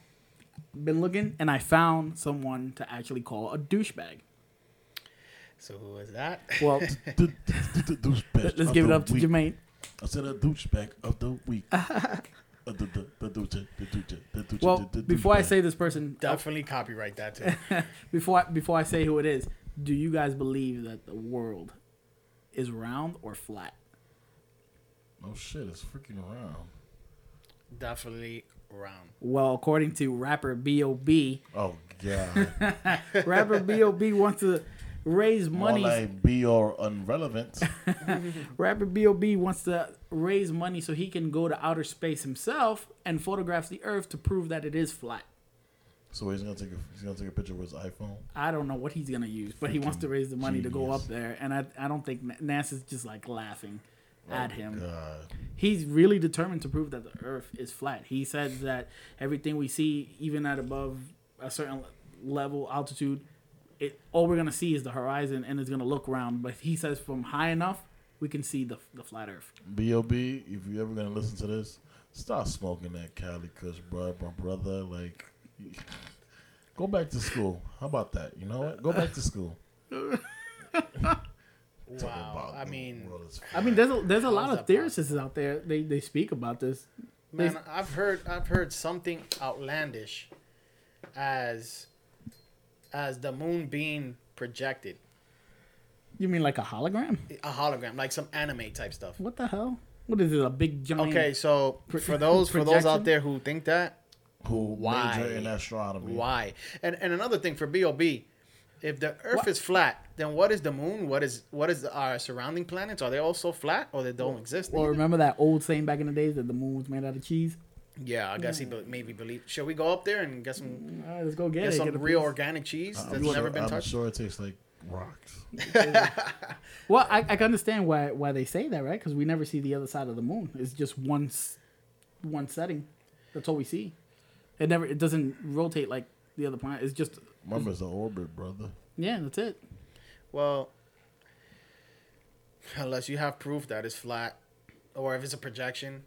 been looking and I found someone to actually call a douchebag. so who was that? Well, The- the- the douchebag let's give it the up to week. Jermaine. I said a douchebag of the week. Well, the- the before I say this person, Definitely copyright that too. before I, before I say who it is, do you guys believe that the world is round or flat? Oh shit, it's freaking around. Definitely round. Well, according to rapper B.O.B., Oh god. rapper B.O.B. wants to raise More money. like be or irrelevant. Rapper B.O.B. wants to raise money so he can go to outer space himself and photograph the Earth to prove that it is flat. So he's gonna take a he's gonna take a picture with his iPhone. I don't know what he's gonna use, but he wants to raise the money to go up there, and I I don't think NASA's just like laughing oh at him. God. He's really determined to prove that the Earth is flat. He said that everything we see, even at above a certain level altitude, it all we're gonna see is the horizon, and it's gonna look round. But he says from high enough, we can see the the flat Earth. B.O.B. If you're ever gonna listen to this, stop smoking that Cali Kush, bro, my brother. Like, go back to school. How about that? You know what? Go back to school. Wow. about I mean, I mean, there's a, there's a lot of theorists out there. They they speak about this. man, I've heard I've heard something outlandish as as the moon being projected, You mean like a hologram? a hologram, like some anime type stuff. What the hell? What is it? A big giant? Okay, so Pro- for those for those out there who think that, who Why? major in astronomy. why? And and another thing for Bob, if the Earth What? is flat, then what is the moon? What is what is our surrounding planets? Are they also flat or they don't exist? Well, either? remember that old saying back in the days that the moon was made out of cheese? Yeah, I guess he be- maybe believe. Shall we go up there and get some mm, All right, let's go get, get it. some Get real piece. organic cheese uh, I'm that's sure, never been touched. I'm touched? sure it tastes like rocks. Well, I, I can understand why why they say that, right? Because we never see the other side of the moon. It's just one one setting. That's all we see. It never. It doesn't rotate like the other planet. It's just Remember, it's an orbit, brother. yeah. That's it. Well, unless you have proof that it's flat, or if it's a projection,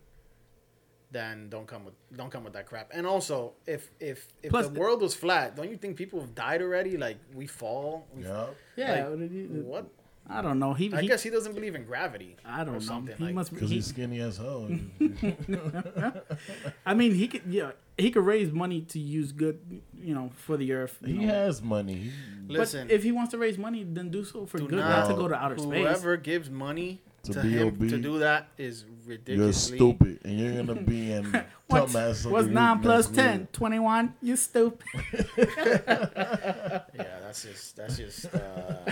then don't come with don't come with that crap. And also, if if if Plus the the- world was flat, don't you think people have died already? Like we fall. We Yeah. Yeah. Like, what did he- What? I don't know. He. I he guess he doesn't believe in gravity. I don't or know. something He like. must. Because He, he's skinny as hell. I mean, he could. Yeah, he could raise money to use good. You know, for the earth. he know. has money. Listen, But if he wants to raise money, then do so for do good, not- not to go to outer space. whoever gives money To to, him to do that is You're stupid, and you're gonna be in What's, dumbass. what's something 9 plus next 10? week. 21? You stupid. Yeah, that's just that's just uh,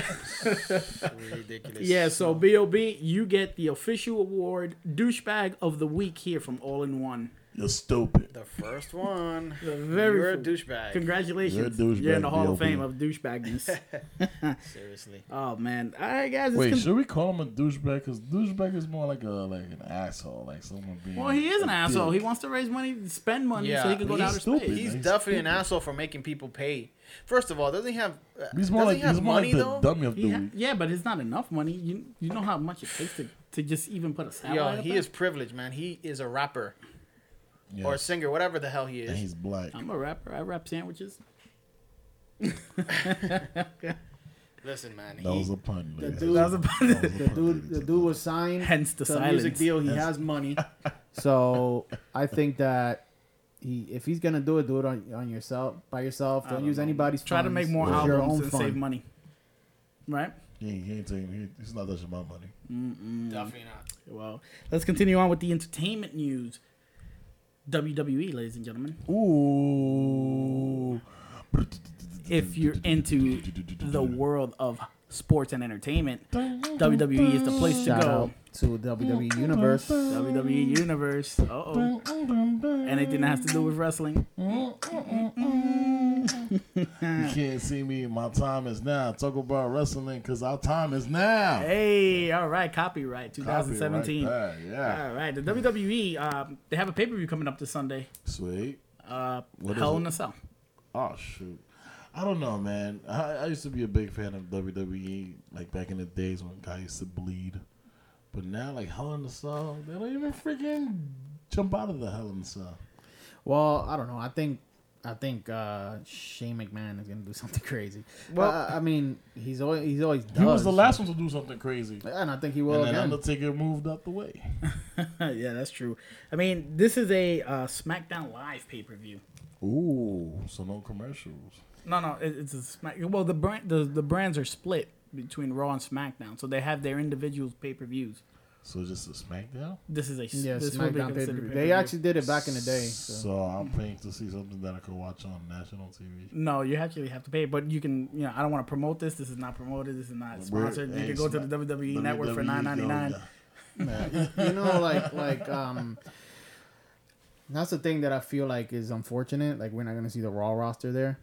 ridiculous. Yeah, so B.O.B., you get the official award, douchebag of the week here from All in One. You're stupid. the first one, The very you're a douchebag. Congratulations. You're a douchebag, You're in the Hall of B.O.B.. Fame of douchebagness. Seriously. oh, man. All right, guys. Wait, con- should we call him a douchebag? Because douchebag is more like a like an asshole, like someone being. well, he is an a asshole. He wants to raise money, spend money so Yeah, he can go to he's outer stupid. space. He's He's definitely an asshole for making people pay. First of all, doesn't he have? Uh, He's more like he have he's more money like the though? dummy of the ha- week. yeah, but it's not enough money. You you know how much it takes to, to just even put a satellite Yo, up he there? is privileged, man. He is a rapper Yes. or a singer, whatever the hell he and is. he's black. I'm a rapper. I rap sandwiches. Listen, man. That he- was a pun. The dude, That was a That was a the dude, the dude was signed Hence the to silence. music deal. He has money, so I think that he, if he's gonna do it, do it on on yourself by yourself. Don't don't use know. anybody's. Try to make more It's your albums own and fund. save money. Right? He, he ain't taking. He, he's not touching my money. definitely not. Well, let's continue on with the entertainment news. WWE, ladies and gentlemen. Ooh. If you're into the world of sports and entertainment, WWE is the place to go. out to WWE Universe. WWE Universe. Uh oh. Anything that has to do with wrestling. You can't see me. My time is now. Talk about wrestling because our time is now. Hey, all right. Copyright 2017. Copyright that, Yeah. All right. The WWE, um, they have a pay per view coming up this Sunday. Sweet. Uh, What is Hell it? in a Cell. Oh shoot. I don't know, man. I, I used to be a big fan of WWE, like back in the days when guys used to bleed. But now, like Hell in the Cell, they don't even freaking jump out of the Hell in the Cell. Well, I don't know. I think I think uh, Shane McMahon is gonna do something crazy. Well- Well, I mean, he's always he's always He was the last one to do something crazy, and I think he will and then again. Undertaker moved out the way. yeah, that's true. I mean, this is a uh, SmackDown Live pay per view. Ooh, so no commercials. No, no, it, it's a Smack. Well, the brand the, the brands are split between Raw and SmackDown, so they have their individual pay per views. So just a SmackDown. This is a yeah, this SmackDown pay They pay-per-view. actually did it back in the day. So. So I'm paying to see something that I could watch on national TV. No, you actually have to pay, but you can. You know, I don't want to promote this. This is not promoted. This is not sponsored. We're- you hey, can go to the WWE Network for nine ninety nine. yo, Yeah, you, you know, like like um, that's the thing that I feel like is unfortunate. Like we're not gonna see the Raw roster there.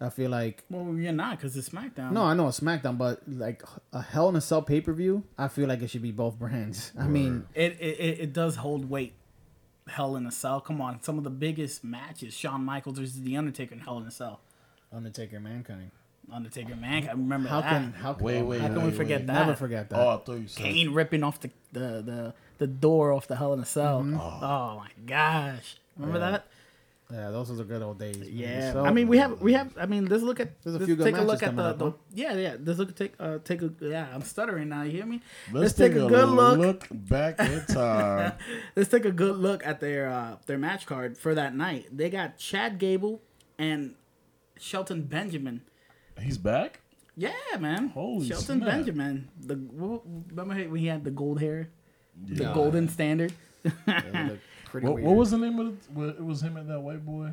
I feel like Well, you're not because it's SmackDown. no, I know it's SmackDown, but like a Hell in a Cell pay per view, I feel like it should be both brands. I mean, it it, it, it does hold weight. Hell in a Cell. Come on, some of the biggest matches: Shawn Michaels versus The Undertaker in Hell in a Cell. Undertaker, Mankind. Undertaker, man, I remember How that. can how can, Wait, wait, How can we forget wait. that? never forget that? Oh, I thought you said. Kane ripping off the the the, the door off the Hell in a Cell. Mm-hmm. Oh. my gosh, remember Yeah. that? Yeah, those were the good old days. man. Yeah, So- I mean we have we have. I mean, let's look at. There's a let's few good take a look at the, up, the yeah yeah. Let's look take uh take a yeah. I'm stuttering now. You hear me? Let's, take, a good look. look back in time. Let's take a good look at their uh, their match card for that night. They got Chad Gable and Shelton Benjamin. He's back. Yeah, man. Holy Shelton snap. Benjamin. The remember when he had the gold hair, the golden standard. Yeah, they look pretty What, weird. what was the name of it? What- It was him and that white boy.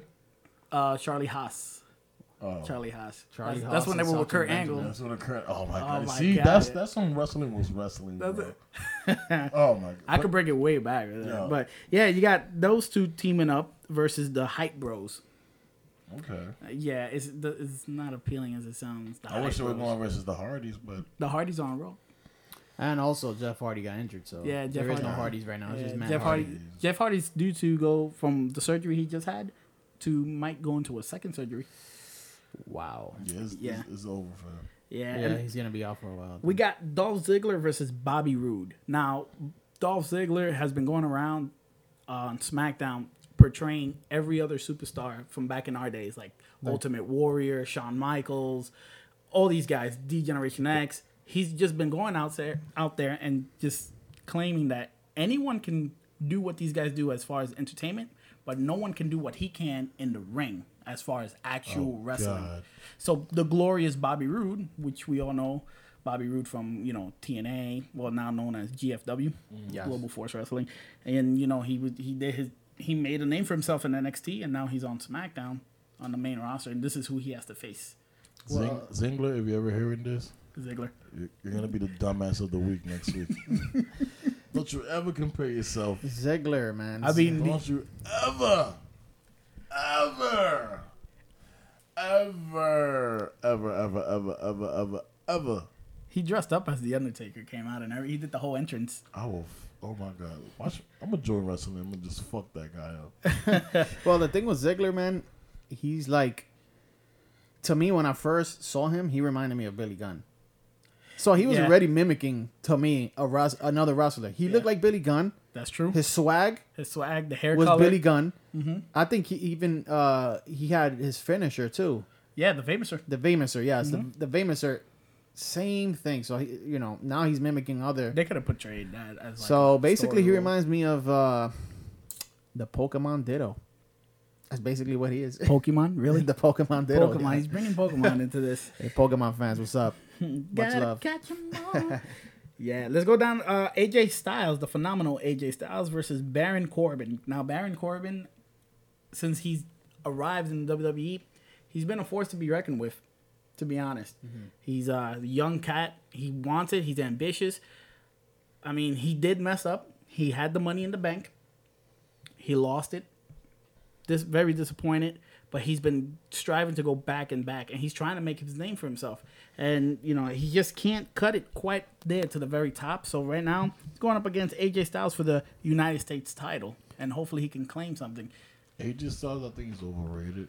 Uh, Charlie Haas. Oh, Charlie Haas. Charlie that's, Haas that's when they were with Kurt Angle. That's what occurred. Oh my Oh god! my See, God. that's that's when wrestling was wrestling. That's Bro. oh my god! I could bring it way back, Yeah. but yeah, you got those two teaming up. versus the Hype Bros. Okay. Uh, yeah, it's the, it's not appealing as it sounds. The I wish Hype they were going versus the Hardys, but The Hardys on roll. And also Jeff Hardy got injured, so Yeah, Jeff there is no Hardy- Hardys right now. It's Yeah, just Matt Jeff Hardy. Hardy. Jeff Hardy's due to go from the surgery he just had to might go into a second surgery. Wow. yeah, it's, Yeah. It's, it's over for him. Yeah, Yeah, he's gonna be out for a while. we got Dolph Ziggler versus Bobby Roode. Now, Dolph Ziggler has been going around uh, on SmackDown portraying every other superstar from back in our days, like Ultimate Warrior, Shawn Michaels, all these guys, D Generation X. He's just been going out there, out there, and just claiming that anyone can do what these guys do as far as entertainment, but no one can do what he can in the ring as far as actual Oh, wrestling. God. So the glorious Bobby Roode, which we all know, Bobby Roode from you know TNA, well now known as GFW, mm-hmm. Yes. Global Force Wrestling, and you know he was he did his he made a name for himself in NXT, and now he's on SmackDown on the main roster, and this is who he has to face, Zing, uh, Zingler, if you ever hearing this, Ziggler. you're, you're gonna be the dumbass of the week next week. Don't you ever compare yourself. Ziggler, man. I mean, Don't you ever, ever, ever, ever, ever, ever, ever, ever, ever. he dressed up as the Undertaker, came out and every, he did the whole entrance. I will. f- Oh my god! Watch. I'm gonna join wrestling. I'm gonna just fuck that guy up. Well, the thing with Ziggler, man, he's like, to me, when I first saw him, he reminded me of Billy Gunn. So he was Yeah. already mimicking to me a res- another wrestler. He looked like Billy Gunn. That's true. His swag His swag, the hair was color. Billy Gunn. I think he even uh, he had his finisher too, Yeah, the famouser. the Vamiser. Yes, the the Vamiser, same thing. So he, you know, now he's mimicking other. They could have portrayed that as like so a basically, he role. reminds me of uh, the Pokemon Ditto. That's basically what he is. Pokemon. Really? the Pokemon Ditto. Pokemon. yeah. He's bringing Pokemon into this. Hey, Pokemon fans, what's up? Much Gotta love. catch 'em all. yeah, let's go down. Uh, AJ Styles, the phenomenal AJ Styles versus Baron Corbin. Now, Baron Corbin, since he's arrived in WWE, he's been a force to be reckoned with. To be honest, he's a young cat. He wants it. He's ambitious. I mean, he did mess up. He had the money in the bank. He lost it. This very disappointed, but he's been striving to go back and back, and he's trying to make his name for himself. And you know, he just can't cut it quite there to the very top. So right now, he's going up against AJ Styles for the United States title, and hopefully he can claim something. AJ Styles, I think he's overrated.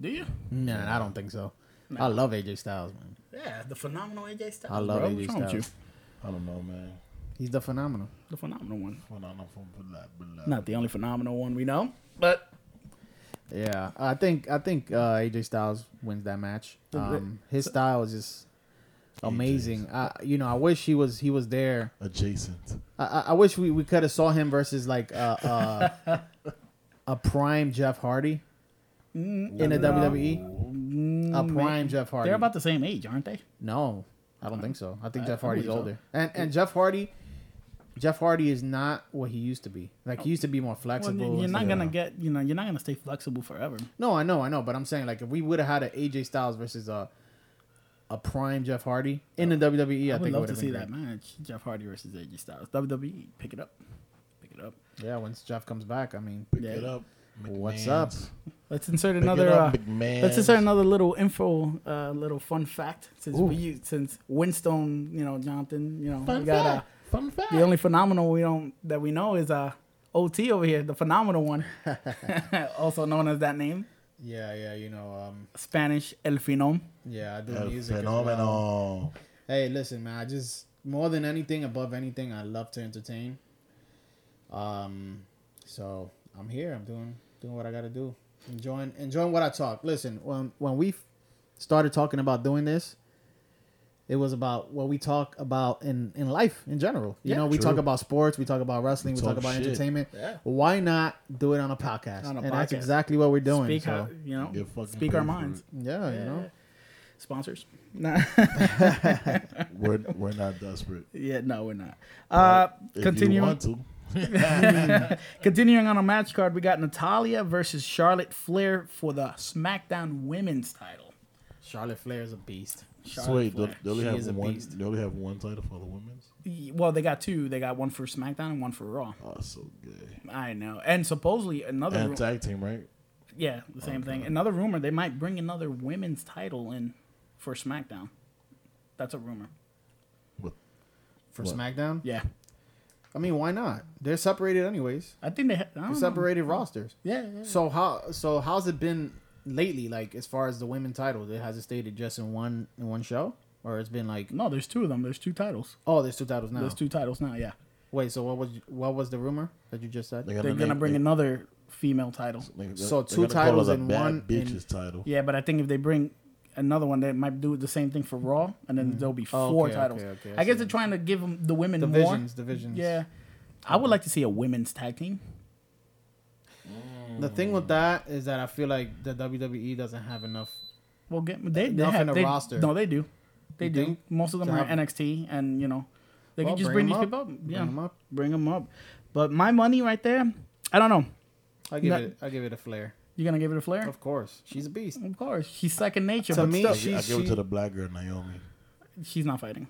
Do you? Nah, I don't think so. I love AJ Styles, man. Yeah, the phenomenal AJ Styles. I love bro. AJ What's wrong Styles. I don't know, man. He's the phenomenal. The phenomenal one. Well, I know from blah, blah. Not the only phenomenal one we know, but Yeah, I think I think uh, AJ Styles wins that match. Um, his style is just amazing. I, you know, I wish he was he was there. adjacent. I, I- I wish we, we could have saw him versus like uh, uh, a prime Jeff Hardy in the WWE. A prime Jeff Hardy. they're about the same age, aren't they? No, I don't think so. I think Jeff Hardy's believe so. older, and and Jeff Hardy, Jeff Hardy is not what he used to be. Like he used to be more Well, flexible. you're not stuff. gonna get, you know, you're not gonna stay flexible forever. No, I know, I know, but I'm saying like if we would have had an AJ Styles versus a a prime Jeff Hardy in the WWE, I, I would think it love to see been that match, Jeff Hardy versus AJ Styles. WWE, pick it up, pick it up. Yeah, once Jeff comes back, I mean, Pick Yeah. it up. What's up? Let's insert Pick another. it Uh, up, McMahons. let's insert another little info, uh, little fun fact. Since Ooh. we since Winston, you know, Jonathan, you know, Fun we got uh, fact. Fun fact. the only phenomenal we don't that we know is uh OT over here, the phenomenal one, also known as that name, yeah, yeah, you know, um, Spanish El Finom. yeah, I do El music. as well. phenomenal. Hey, listen, man, I just more than anything, above anything, I love to entertain. Um, so I'm here. I'm doing doing what I got to do. Enjoying enjoying what I talk. Listen, when when we started talking about doing this, it was about what we talk about in in life in general. You Yeah. know, we True. talk about sports, we talk about wrestling, we, We talk talk about shit. entertainment. Yeah. Why not do it on a podcast? On a and that's exactly what we're doing. Speak, so, how, you know, speak our minds. yeah, you know. Sponsors? Nah. We're we're not desperate. yeah, no, we're not. Uh, If continuing. you want to. Continuing on a match card, we got Natalya versus Charlotte Flair for the SmackDown Women's title. Charlotte Flair is a beast. So wait, they, Flair. they only She have is a one. beast. They only have one title for the women's. Well, they got two. They got one for SmackDown and one for Raw. Oh, so gay. I know. And supposedly another. And ru- tag team, right? yeah, the same oh, thing. Another rumor they might bring another women's title in for SmackDown. That's a rumor. For What? SmackDown? Yeah, I mean, why not? They're separated anyways. I think they. Ha- I don't know. separated rosters. Yeah, yeah. So how so how's it been lately? Like as far as the women title, it has it stayed just in one in one show, or it's been like No, there's two of them. There's two titles. oh, there's two titles now. There's two titles now. Yeah, Wait, so what was what was the rumor that you just said? They they're gonna name- bring they- another female title. they- So they're two gonna call it titles a in bad one- in- bitches title. Yeah, but I think if they bring another one, they might do the same thing for Raw, and then mm-hmm. there'll be Oh, four okay, titles. okay, okay, I I, guess see. they're trying to give them the women more. Divisions, divisions. Yeah, I would like to see a women's tag team. The thing with that is that I feel like the WWE doesn't have enough. Well, get they, they Enough have in the they, roster. No, they do. They You do. think? Most of them are NXT, and you know, they Well, can just bring bring, these 'em people up. up. Yeah, Bring 'em up. bring them up. But my money right there, I don't know. I give Not- it. I give it a flair. You're gonna give it a flare? Of course, she's a beast. Of course, she's second nature. To but me, still, I, she- I give it to the black girl Naomi. she's not fighting.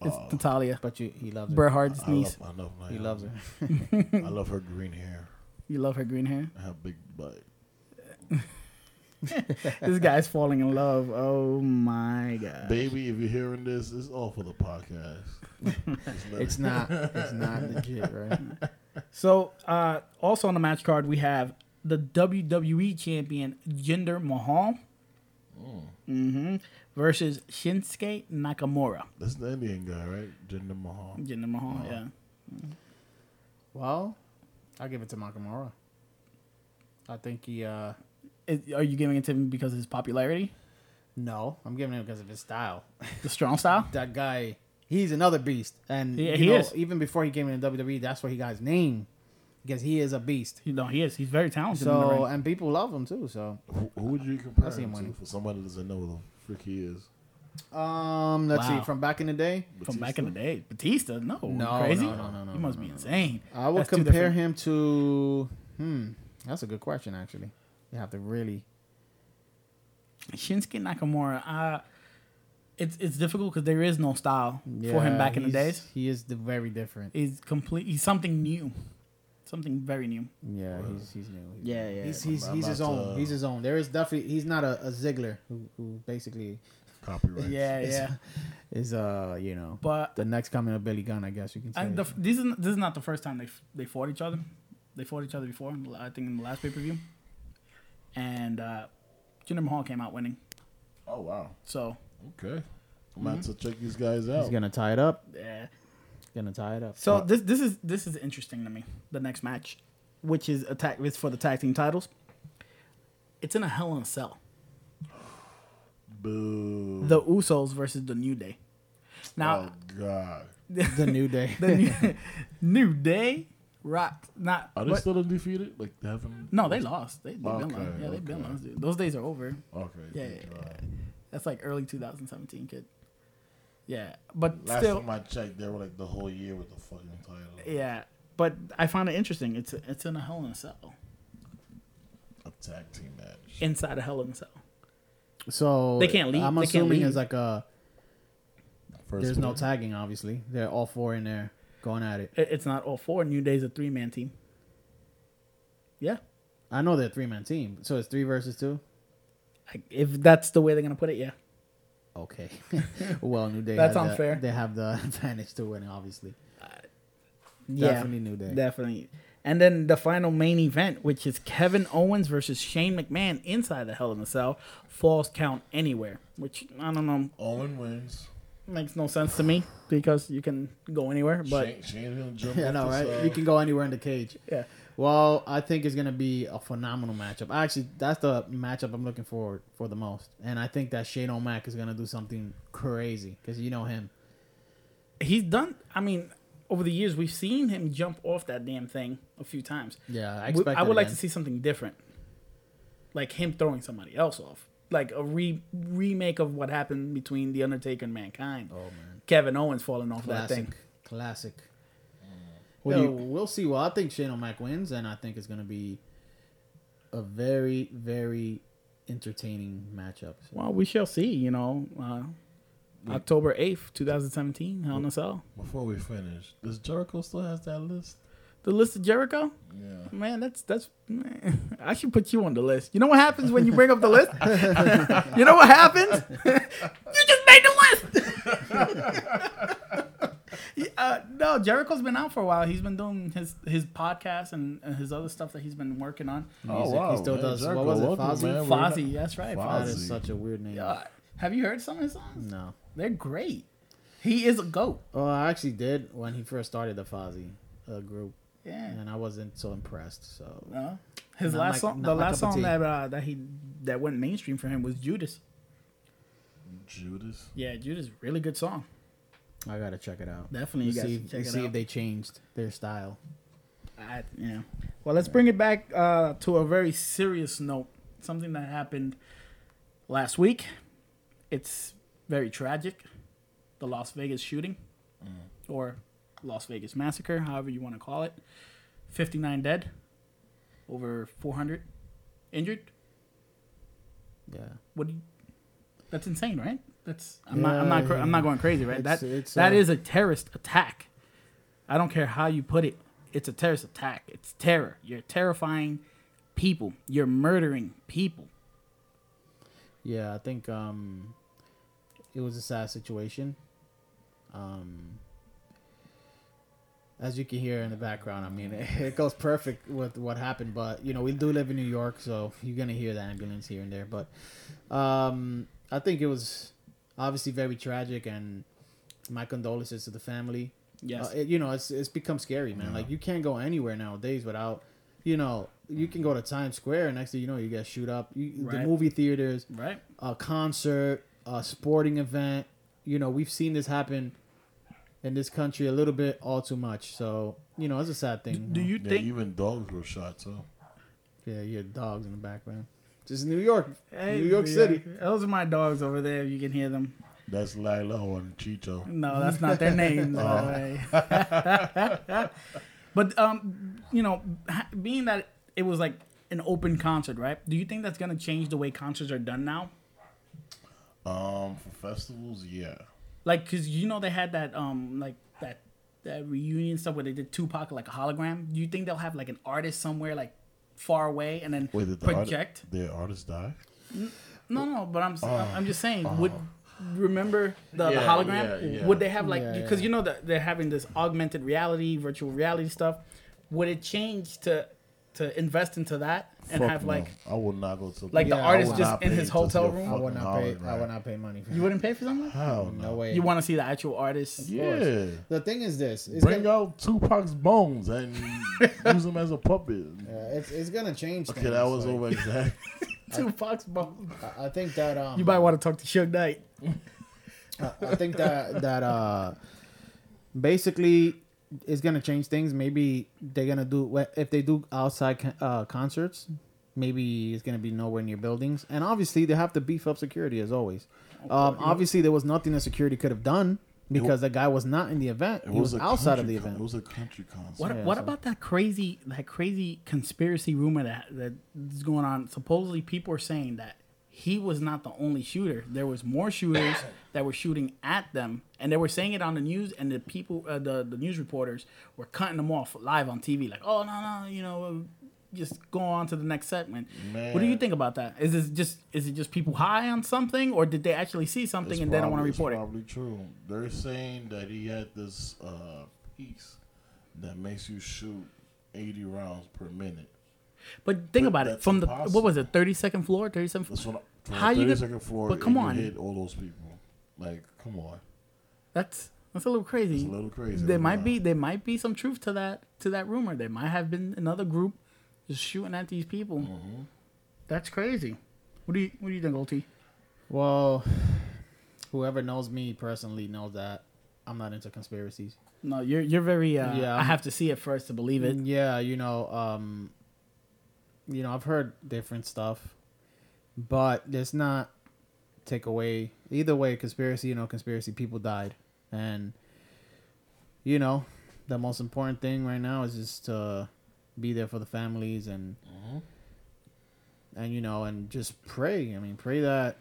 Oh. It's Oh. Natalya, But you, he loves her. Bret Hart's I niece. love, I love Naomi. He loves her. I love her green hair. You love her green hair. I have big butt. this guy's falling in love. Oh my god. Baby, if you're hearing this, it's all for the podcast. It's it- not. It's not legit, right? So, uh, also on the match card, we have the WWE champion Jinder Mahal mm-hmm versus Shinsuke Nakamura. That's the Indian guy, right? Jinder Mahal. Jinder Mahal, yeah. Well, I'll give it to Nakamura. I think he. uh Is, are you giving it to him because of his popularity, No, I'm giving it because of his style. the strong style? that guy, he's another beast. And Yeah, he know, is. even before he came in WWE, that's where he got his name because he is a beast. You know, he is. He's very talented. So and people love him too. So Who, who would you compare I see him him to for somebody that doesn't know who the frick he is? Um, let's Wow. see from back in the day. from back in the day, Batista. No, No, crazy. no, no, no, no, He must no, be no, no. insane. I would That's compare different- him to. Hmm, that's a good question actually. You have to really. Shinsuke Nakamura. Uh, it's it's difficult because there is no style for him back in the days. He is the very different. He's complete. He's something new, something very new. Yeah, he's he's new. He's Yeah, yeah. He's he's, he's his own. to- He's his own. There is definitely he's not a, a Ziggler who who basically Copyright. Yeah, is, yeah. is uh you know But the next coming of Billy Gunn, I guess you can say. and the, this is this is not the first time they f- they fought each other. They fought each other before. I think in the last pay per view, and uh, Jinder Mahal came out winning. Oh wow. So Okay. I'm about Mm-hmm. to check these guys out. he's gonna tie it up. yeah. Gonna tie it up. So this this is this is interesting to me. The next match, which is attack, is for the tag team titles. It's in a Hell in a Cell. Boo. The Usos versus the New Day. Now, oh God. the new day. the new, New Day rock not. Are they but- still undefeated? Like they haven't. no, they lost. They, they've been lost. Yeah, they've been lost. Dude. Those days are over. Okay. Yeah, thank yeah, That's like early 2017, kid. Yeah, but Last still, time I checked, they were like the whole year with the fucking title. yeah. But I find it interesting. It's it's in a Hell in a Cell A tag team match. inside a Hell in a Cell. So They can't leave- I'm they assuming leave. it's like a. First There's no tagging, obviously. They're all four in there going at it. It- It's not all four. New Day's a three man team. Yeah, I know they're three man team, so it's three versus two. If that's the way they're gonna put it, yeah. Okay. well, New Day. That's has the- unfair. they have the advantage to winning, obviously. Uh, yeah, Definitely New Day. Definitely. And then the final main event, which is Kevin Owens versus Shane McMahon inside the Hell in a Cell, falls count anywhere. Which I don't know Owen wins. makes no sense to me because you can go anywhere. But Shane, Shane's gonna jump. Yeah, off no, this, right? uh, You can go anywhere in the cage. yeah, Well, I think it's gonna be a phenomenal matchup. Actually, that's the matchup I'm looking forward for the most, and I think that Shane O'Mac is gonna do something crazy because you know him. he's done. I mean, over the years we've seen him jump off that damn thing a few times. Yeah, I We- expect. I would it like to see something different, like him throwing somebody else off, like a re- remake of what happened between the Undertaker and Mankind. Oh man, Kevin Owens falling off that classic, thing. classic. What do Yo, you- we'll see. Well, I think Shane O'Mac wins, and I think it's gonna be a very, very entertaining matchups. Well, we shall see. You know, uh, October eighth, two thousand seventeen, Hell in a Cell. Before we finish, does Jericho still has that list? The list of Jericho. Yeah. Man, that's that's. Man, I should put you on the list. You know what happens when you bring up the list? you know what happens? you just made the list. Uh, no, Jericho's been out for a while. He's been doing his his podcast and, and his other stuff that he's been working on. Oh Music, wow, he still man, does- what was it, welcome, Fozzy? man. Fozzy, that's right. Fozzy. That Fozzy. is such a weird name. Uh, have you heard some of his songs? No. They're great. He is a goat. Oh, I actually did when he first started the Fozzy uh, group, Yeah. and I wasn't so impressed. So No. His Not last my- song, the last song that uh, that he that went mainstream for him was Judas. Judas. Yeah, Judas, really good song. I gotta check it out. Definitely, you Let's guys see, check let's it see out. if they changed their style. I, yeah. Well, let's bring it back uh, to a very serious note. Something that happened last week. It's very tragic. The Las Vegas shooting, or Las Vegas massacre, however you want to call it. Fifty-nine dead, over four hundred injured. Yeah. What do you? That's insane, right? That's I'm not I'm not Yeah, I'm not going crazy, right? It's- that it's, that uh, is a terrorist attack. I don't care how you put it. It's a terrorist attack. It's terror. You're terrifying people. You're murdering people. Yeah, I think um, it was a sad situation. Um, as you can hear in the background, I mean, it, goes perfect with what happened. But you know, we do live in New York, so you're gonna hear the ambulance here and there. But um, I think it was obviously very tragic, and my condolences to the family. Yes. Uh, it, you know, it's it's become scary, man. Like you can't go anywhere nowadays without, you know, you can go to Times Square, and next thing you know, you get shoot up. You, The movie theaters, right? a concert, a sporting event. You know, we've seen this happen in this country a little bit, all too much. So you know, it's a sad thing. Do you Yeah, think? even dogs were shot too. Yeah, you had dogs in the background. Just New York, Hey, New York yeah, City. Those are my dogs over there. You can hear them. That's Lilo and Chicho. No, that's not their names. by the way. but um, you know, being that it was like an open concert, right? Do you think that's gonna change the way concerts are done now? Um, for festivals, yeah. Like, cause you know they had that um like that that reunion stuff where they did Tupac like a hologram. Do you think they'll have like an artist somewhere like far away and then Wait, did the project? Art- the artist die? No, no, but I'm s am just saying. Would remember the, the hologram? yeah, yeah. Would they have like Yeah, because yeah. you know that they're having this augmented reality, virtual reality stuff? Would it change to to invest into that and Fuck have no. like I will not go to like the Yeah, I artist would just not in pay his to hotel a room? I would not pay. I would not pay money. For You wouldn't pay for something? Hell No no. way. You want to see the actual artist? Yeah. The thing is this: it's Bring gonna, out Tupac's bones and use him as a puppet. uh, it's, it's gonna change. Okay, things. that was Like, over exact. Tupac's bones. I- I think that um, You might want to talk to Suge Knight. I, I think that that uh, basically is gonna change things. Maybe they're gonna do if they do outside uh, concerts. Maybe it's gonna be nowhere near buildings, and obviously they have to beef up security as always. Um, obviously, there was nothing that security could have done because the guy was not in the event; It he was, a outside of country the con- event. It was a country concert. What Yeah, what so- about that crazy that crazy conspiracy rumor that that's going on? Supposedly people are saying that he was not the only shooter. There was more shooters that were shooting at them, and they were saying it on the news. And the people, uh, the the news reporters, were cutting them off live on TV, like, "Oh no, no, you know, just go on to the next segment." What do you think about that? Is this just is it just people high on something, or did they actually see something It's and they don't want to probably- report it? Probably true. They're saying that he had this uh, piece that makes you shoot 80 rounds per minute. But think But about it. that's From the what was it, thirty second floor, thirty seven That's floor? what. From How How you you get- second floor, but come and on. you hit all those people. Like, come on, That's that's a little crazy. it's a little crazy. there might now. be there might be some truth to that to that rumor. There might have been another group just shooting at these people. Mm-hmm. That's crazy. What do you what do you think, OT? Well, whoever knows me personally knows that I'm not into conspiracies. No, you're you're very. Uh, Yeah, I have to see it first to believe it. Yeah, you know, um, you know, I've heard different stuff, but let's not take away either way. Conspiracy, you know, conspiracy. People died, and you know, the most important thing right now is just to be there for the families and mm-hmm. and you know, and just pray. I mean, pray that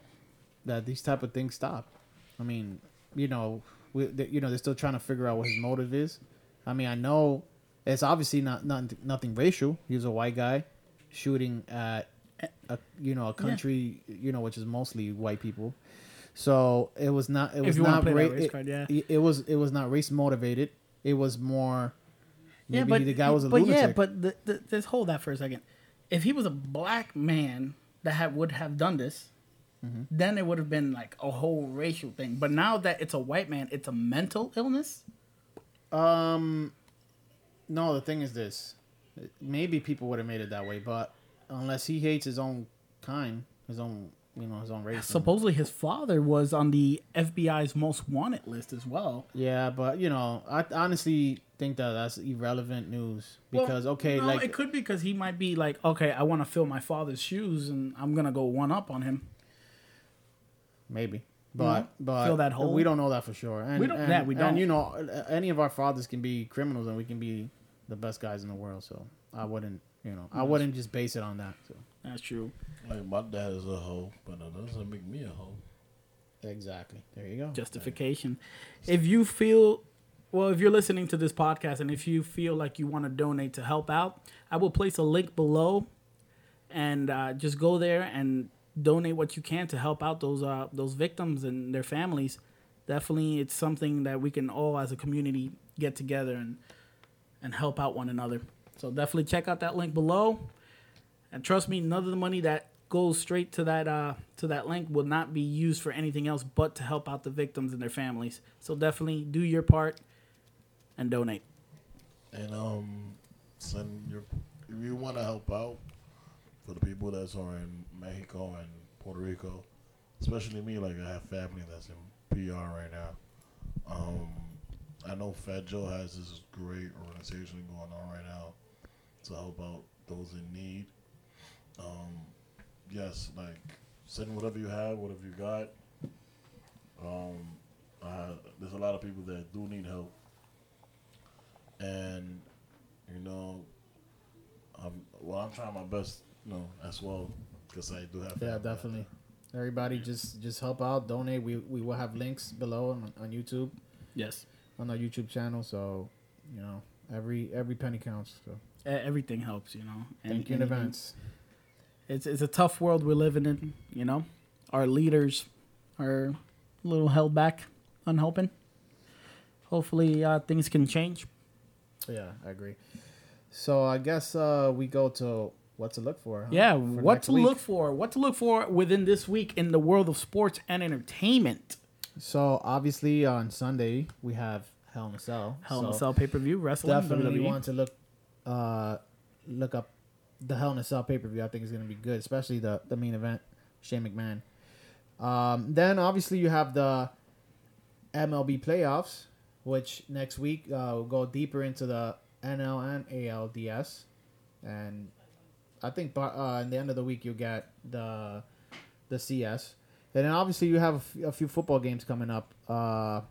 that these type of things stop. I mean, you know, we, you know, they're still trying to figure out what his motive is. I mean, I know it's obviously not, not nothing racial. He's a white guy shooting at a you know a country you know which is mostly white people. So it was not it was not ra- race it, card, yeah. it, it was it was not race motivated. It was more maybe yeah, but the guy was a but lunatic. yeah, but the, the, just hold that for a second. If he was a black man that had, would have done this, Mm-hmm. then it would have been like a whole racial thing. But now that it's a white man, it's a mental illness. Um, no, the thing is this: maybe people would have made it that way, but unless he hates his own kind, his own, you know, his own race. Supposedly, his father was on the FBI's most wanted list as well. yeah, but you know, I honestly think that that's irrelevant news because Well, okay, no, like it could be because he might be like, okay, I want to fill my father's shoes, and I'm gonna go one up on him. maybe. But but fill that hole. We don't know that for sure. And, We don't- And, yeah, we don't. And you know, any of our fathers can be criminals, and we can be the best guys in the world. So I wouldn't, you know, I wouldn't just base it on that. So That's true. Like my dad is a hoe, but that doesn't make me a hoe. exactly, there you go. justification. If you feel, well, if you're listening to this podcast and if you feel like you want to donate to help out, I will place a link below, and uh, just go there and donate what you can to help out those uh, those victims and their families. Definitely, it's something that we can all as a community get together and and help out one another. So definitely check out that link below. And trust me, none of the money that goes straight to that uh, to that link will not be used for anything else but to help out the victims and their families. So definitely do your part and donate. And um, send your if you want to help out for the people that's are in Mexico and Puerto Rico, especially me. Like I have family that's in PR right now. Um, I know Fat Joe has this great organization going on right now to help out those in need. Um, yes, like send whatever you have, whatever you got. Um, uh, there's a lot of people that do need help, and you know, um, well, I'm trying my best, you know, as well, because I do have. Yeah, definitely. Everybody just just help out, donate. We we will have links below on, on YouTube Yes, on our YouTube channel. So you know every every penny counts. So everything helps, you know. And, thank you in advance. It's it's a tough world we're living in. You know, our leaders are a little held back on helping. Hopefully, uh, things can change. Yeah, I agree. So I guess uh, we go to what to look for. huh? Yeah, For what to week. look for? What to look for within this week in the world of sports and entertainment? So obviously on Sunday we have Hell in a Cell. Hell in a Cell pay per view wrestling. Definitely WWE. want to look uh look up the Hell in a Cell pay per view. I think is going to be good, especially the the main event, Shane McMahon. Um, then obviously you have the MLB playoffs, which next week uh, will go deeper into the NL and ALDS, and I think by, uh, in the end of the week you'll get the the CS. And then obviously you have a f- a few football games coming up. Uh,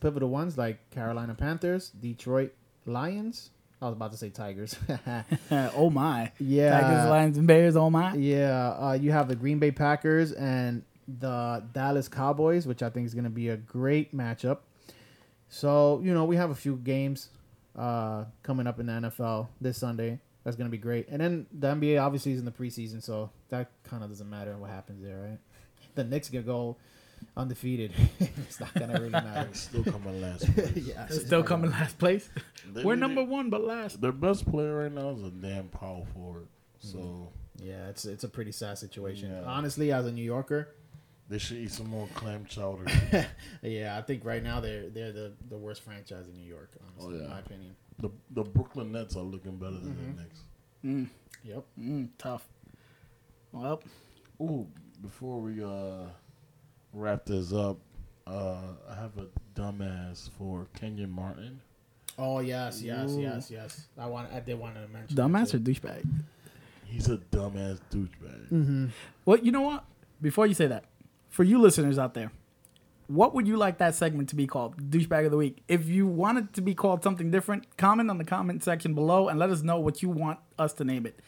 pivotal ones like Carolina Panthers, Detroit Lions. I was about to say Tigers. oh my! yeah, Tigers, Lions, and Bears. Oh my! yeah. Uh, you have the Green Bay Packers and the Dallas Cowboys, which I think is going to be a great matchup. So you know we have a few games uh, coming up in the NFL this Sunday. That's going to be great. And then the NBA obviously is in the preseason, so that kind of doesn't matter what happens there, right? The Knicks can go undefeated. it's not going to really matter. It's still coming last. place. yeah, They're still coming last place. They We're really- number one, but last. Their best player right now is a damn power forward. So Yeah, it's it's a pretty sad situation. Yeah. Honestly, as a New Yorker, they should eat some more clam chowder. yeah, I think right now they're they're the, the worst franchise in New York. Honestly, Oh, yeah. in my opinion. the the Brooklyn Nets are looking better than Mm-hmm. the Knicks. Mm, Yep. mm, tough. Well, Ooh, before we uh wrap this up, uh I have a dumbass for Kenyon Martin. Oh yes, yes, Ooh. yes, yes. I want I did want to mention dumbass or douchebag? He's a dumbass douchebag. Mm-hmm. Well, you know what? Before you say that, for you listeners out there, what would you like that segment to be called? Douchebag of the week. If you want it to be called something different, comment on the comment section below and let us know what you want us to name it.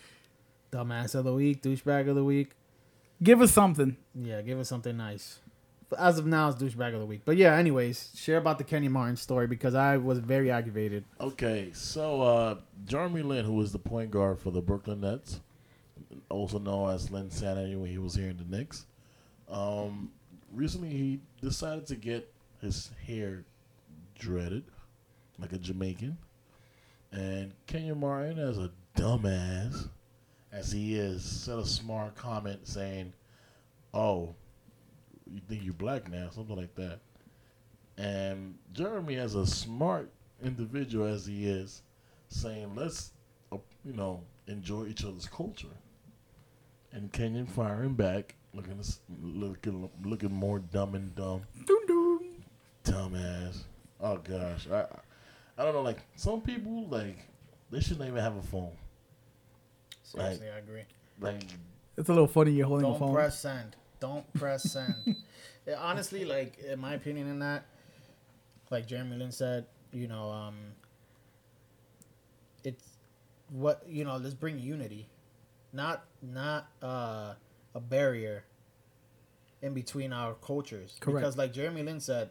Dumbass of the week, douchebag of the week. Give us something. Yeah, give us something nice. As of now, it's douchebag of the week. But yeah, anyways, share about the Kenny Martin story because I was very aggravated. Okay, so uh, Jeremy Lin, who was the point guard for the Brooklyn Nets, also known as Linsanity when he was here in the Knicks, um, recently he decided to get his hair dreaded like a Jamaican. And Kenyon Martin, as a dumbass as he is, said a smart comment saying, "Oh, you think you're black now?" Something like that. And Jeremy, as a smart individual as he is, saying, "Let's, uh, you know, enjoy each other's culture." And Kenyon firing back, looking looking looking more dumb and dumb, dumbass. Oh gosh, I I don't know. Like some people, like they shouldn't even have a phone. Seriously, I agree. Like It's a little funny you're holding a Don't phone. press send. Don't press send. Yeah, honestly, like in my opinion, in that, like Jeremy Lin said, you know, um, it's what you know. Let's bring unity, not not uh, a barrier in between our cultures. Correct. Because, like Jeremy Lin said,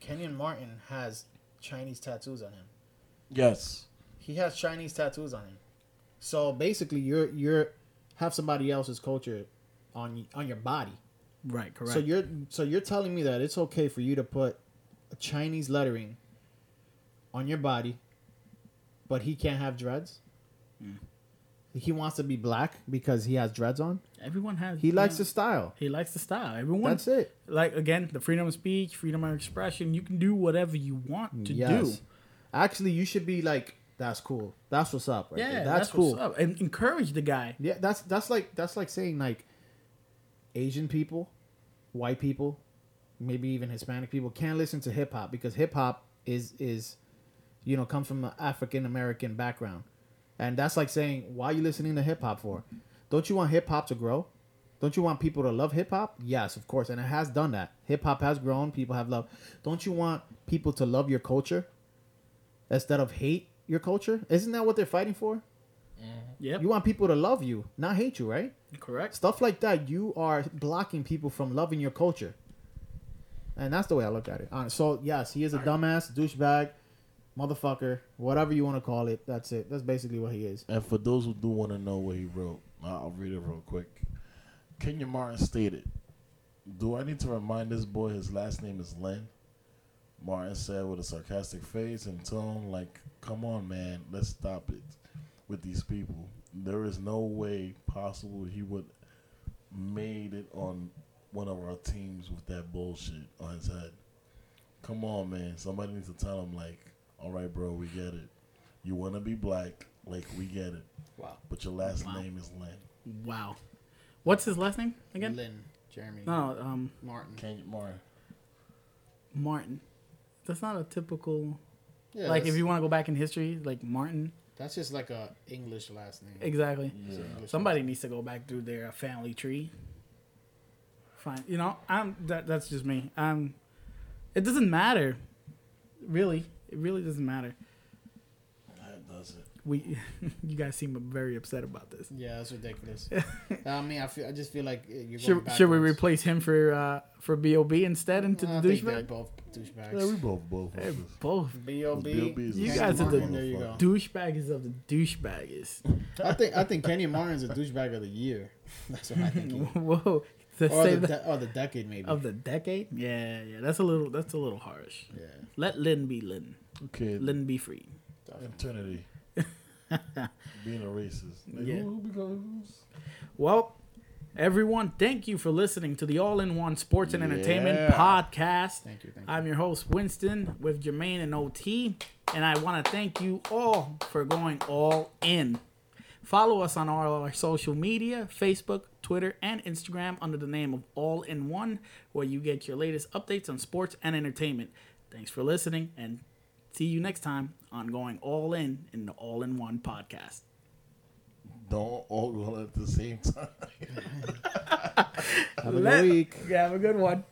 Kenyon Martin has Chinese tattoos on him. yes, He has Chinese tattoos on him. So basically, you're you're have somebody else's culture on on your body. Right, correct. So you're so you're telling me that it's okay for you to put a Chinese lettering on your body, but he can't have dreads. Mm. He wants to be black because he has dreads on. Everyone has. He likes yeah, the style. He likes the style. Everyone. That's it. Like again, the freedom of speech, freedom of expression. You can do whatever you want to do. Actually, you should be like, that's cool. That's what's up. Right Yeah, there. that's, that's, cool. And encourage the guy. Yeah, that's that's like that's like saying like Asian people, white people, maybe even Hispanic people can't listen to hip hop because hip hop is is you know comes from an African American background. And that's like saying why are you listening to hip hop for? Don't you want hip hop to grow? Don't you want people to love hip hop? Yes, of course, and it has done that. Hip hop has grown, people have loved. Don't you want people to love your culture instead of hate your culture? Isn't that what they're fighting for? Mm-hmm. Yeah, You want people to love you, not hate you, right? correct. Stuff like that, you are blocking people from loving your culture. And that's the way I look at it. So, yes, he is a dumbass, douchebag, motherfucker, whatever you want to call it. That's it. That's basically what he is. and for those who do want to know what he wrote, I'll I'll read it real quick. Kenyon Martin stated, "Do I need to remind this boy his last name is Lin?" Martin said with a sarcastic face and tone, like, "Come on, man, let's stop it with these people. There is no way possible he would made it on one of our teams with that bullshit on his head. Come on, man. Somebody needs to tell him, like, all right, bro, we get it. You want to be black, like, we get it. Wow. But your last Wow. name is Lin. Wow. What's his last name again? Lin, Jeremy, No, um, Martin. Kenyon Martin. Martin. That's not a typical. Yeah, like, if you want to go back in history, like Martin. that's just like a English last name. Exactly. It's an Somebody needs to go back through their family tree. Fine. You know, I'm that. That's just me. Um, it doesn't matter. Really, it really doesn't matter. That does it. We, you guys seem very upset about this. Yeah, that's ridiculous. I mean, I feel, I just feel like uh, you're going Should, should we replace him for uh for Bob instead into I the think they're douchebag? both douchebags. Yeah, we both both. Hey, of both B.O.B. B.O.B. You guys are the- same There you go. motherfucker. douchebags of the douchebaggers. I think I think Kenny Martin's a douchebag of the year. That's what I think. he. Whoa. Or, the de- or the decade maybe. of the decade? Yeah, yeah. That's a little. That's a little harsh. yeah. Let Lin be Lin. Okay, Lin be free. eternity. Being a racist. Like, Yeah. Oh, who, who becomes? Well, everyone, thank you for listening to the All in One Sports and Entertainment podcast. Thank you. Thank you. I'm your host, Winston, with Jermaine and OT, and I want to thank you all for going all in. Follow us on all our social media Facebook, Twitter, and Instagram under the name of All in One, where you get your latest updates on sports and entertainment. Thanks for listening, and see you next time on Going All In in the All in One podcast. Don't all go at the same time. Have a Let- good week. Yeah, have a good one.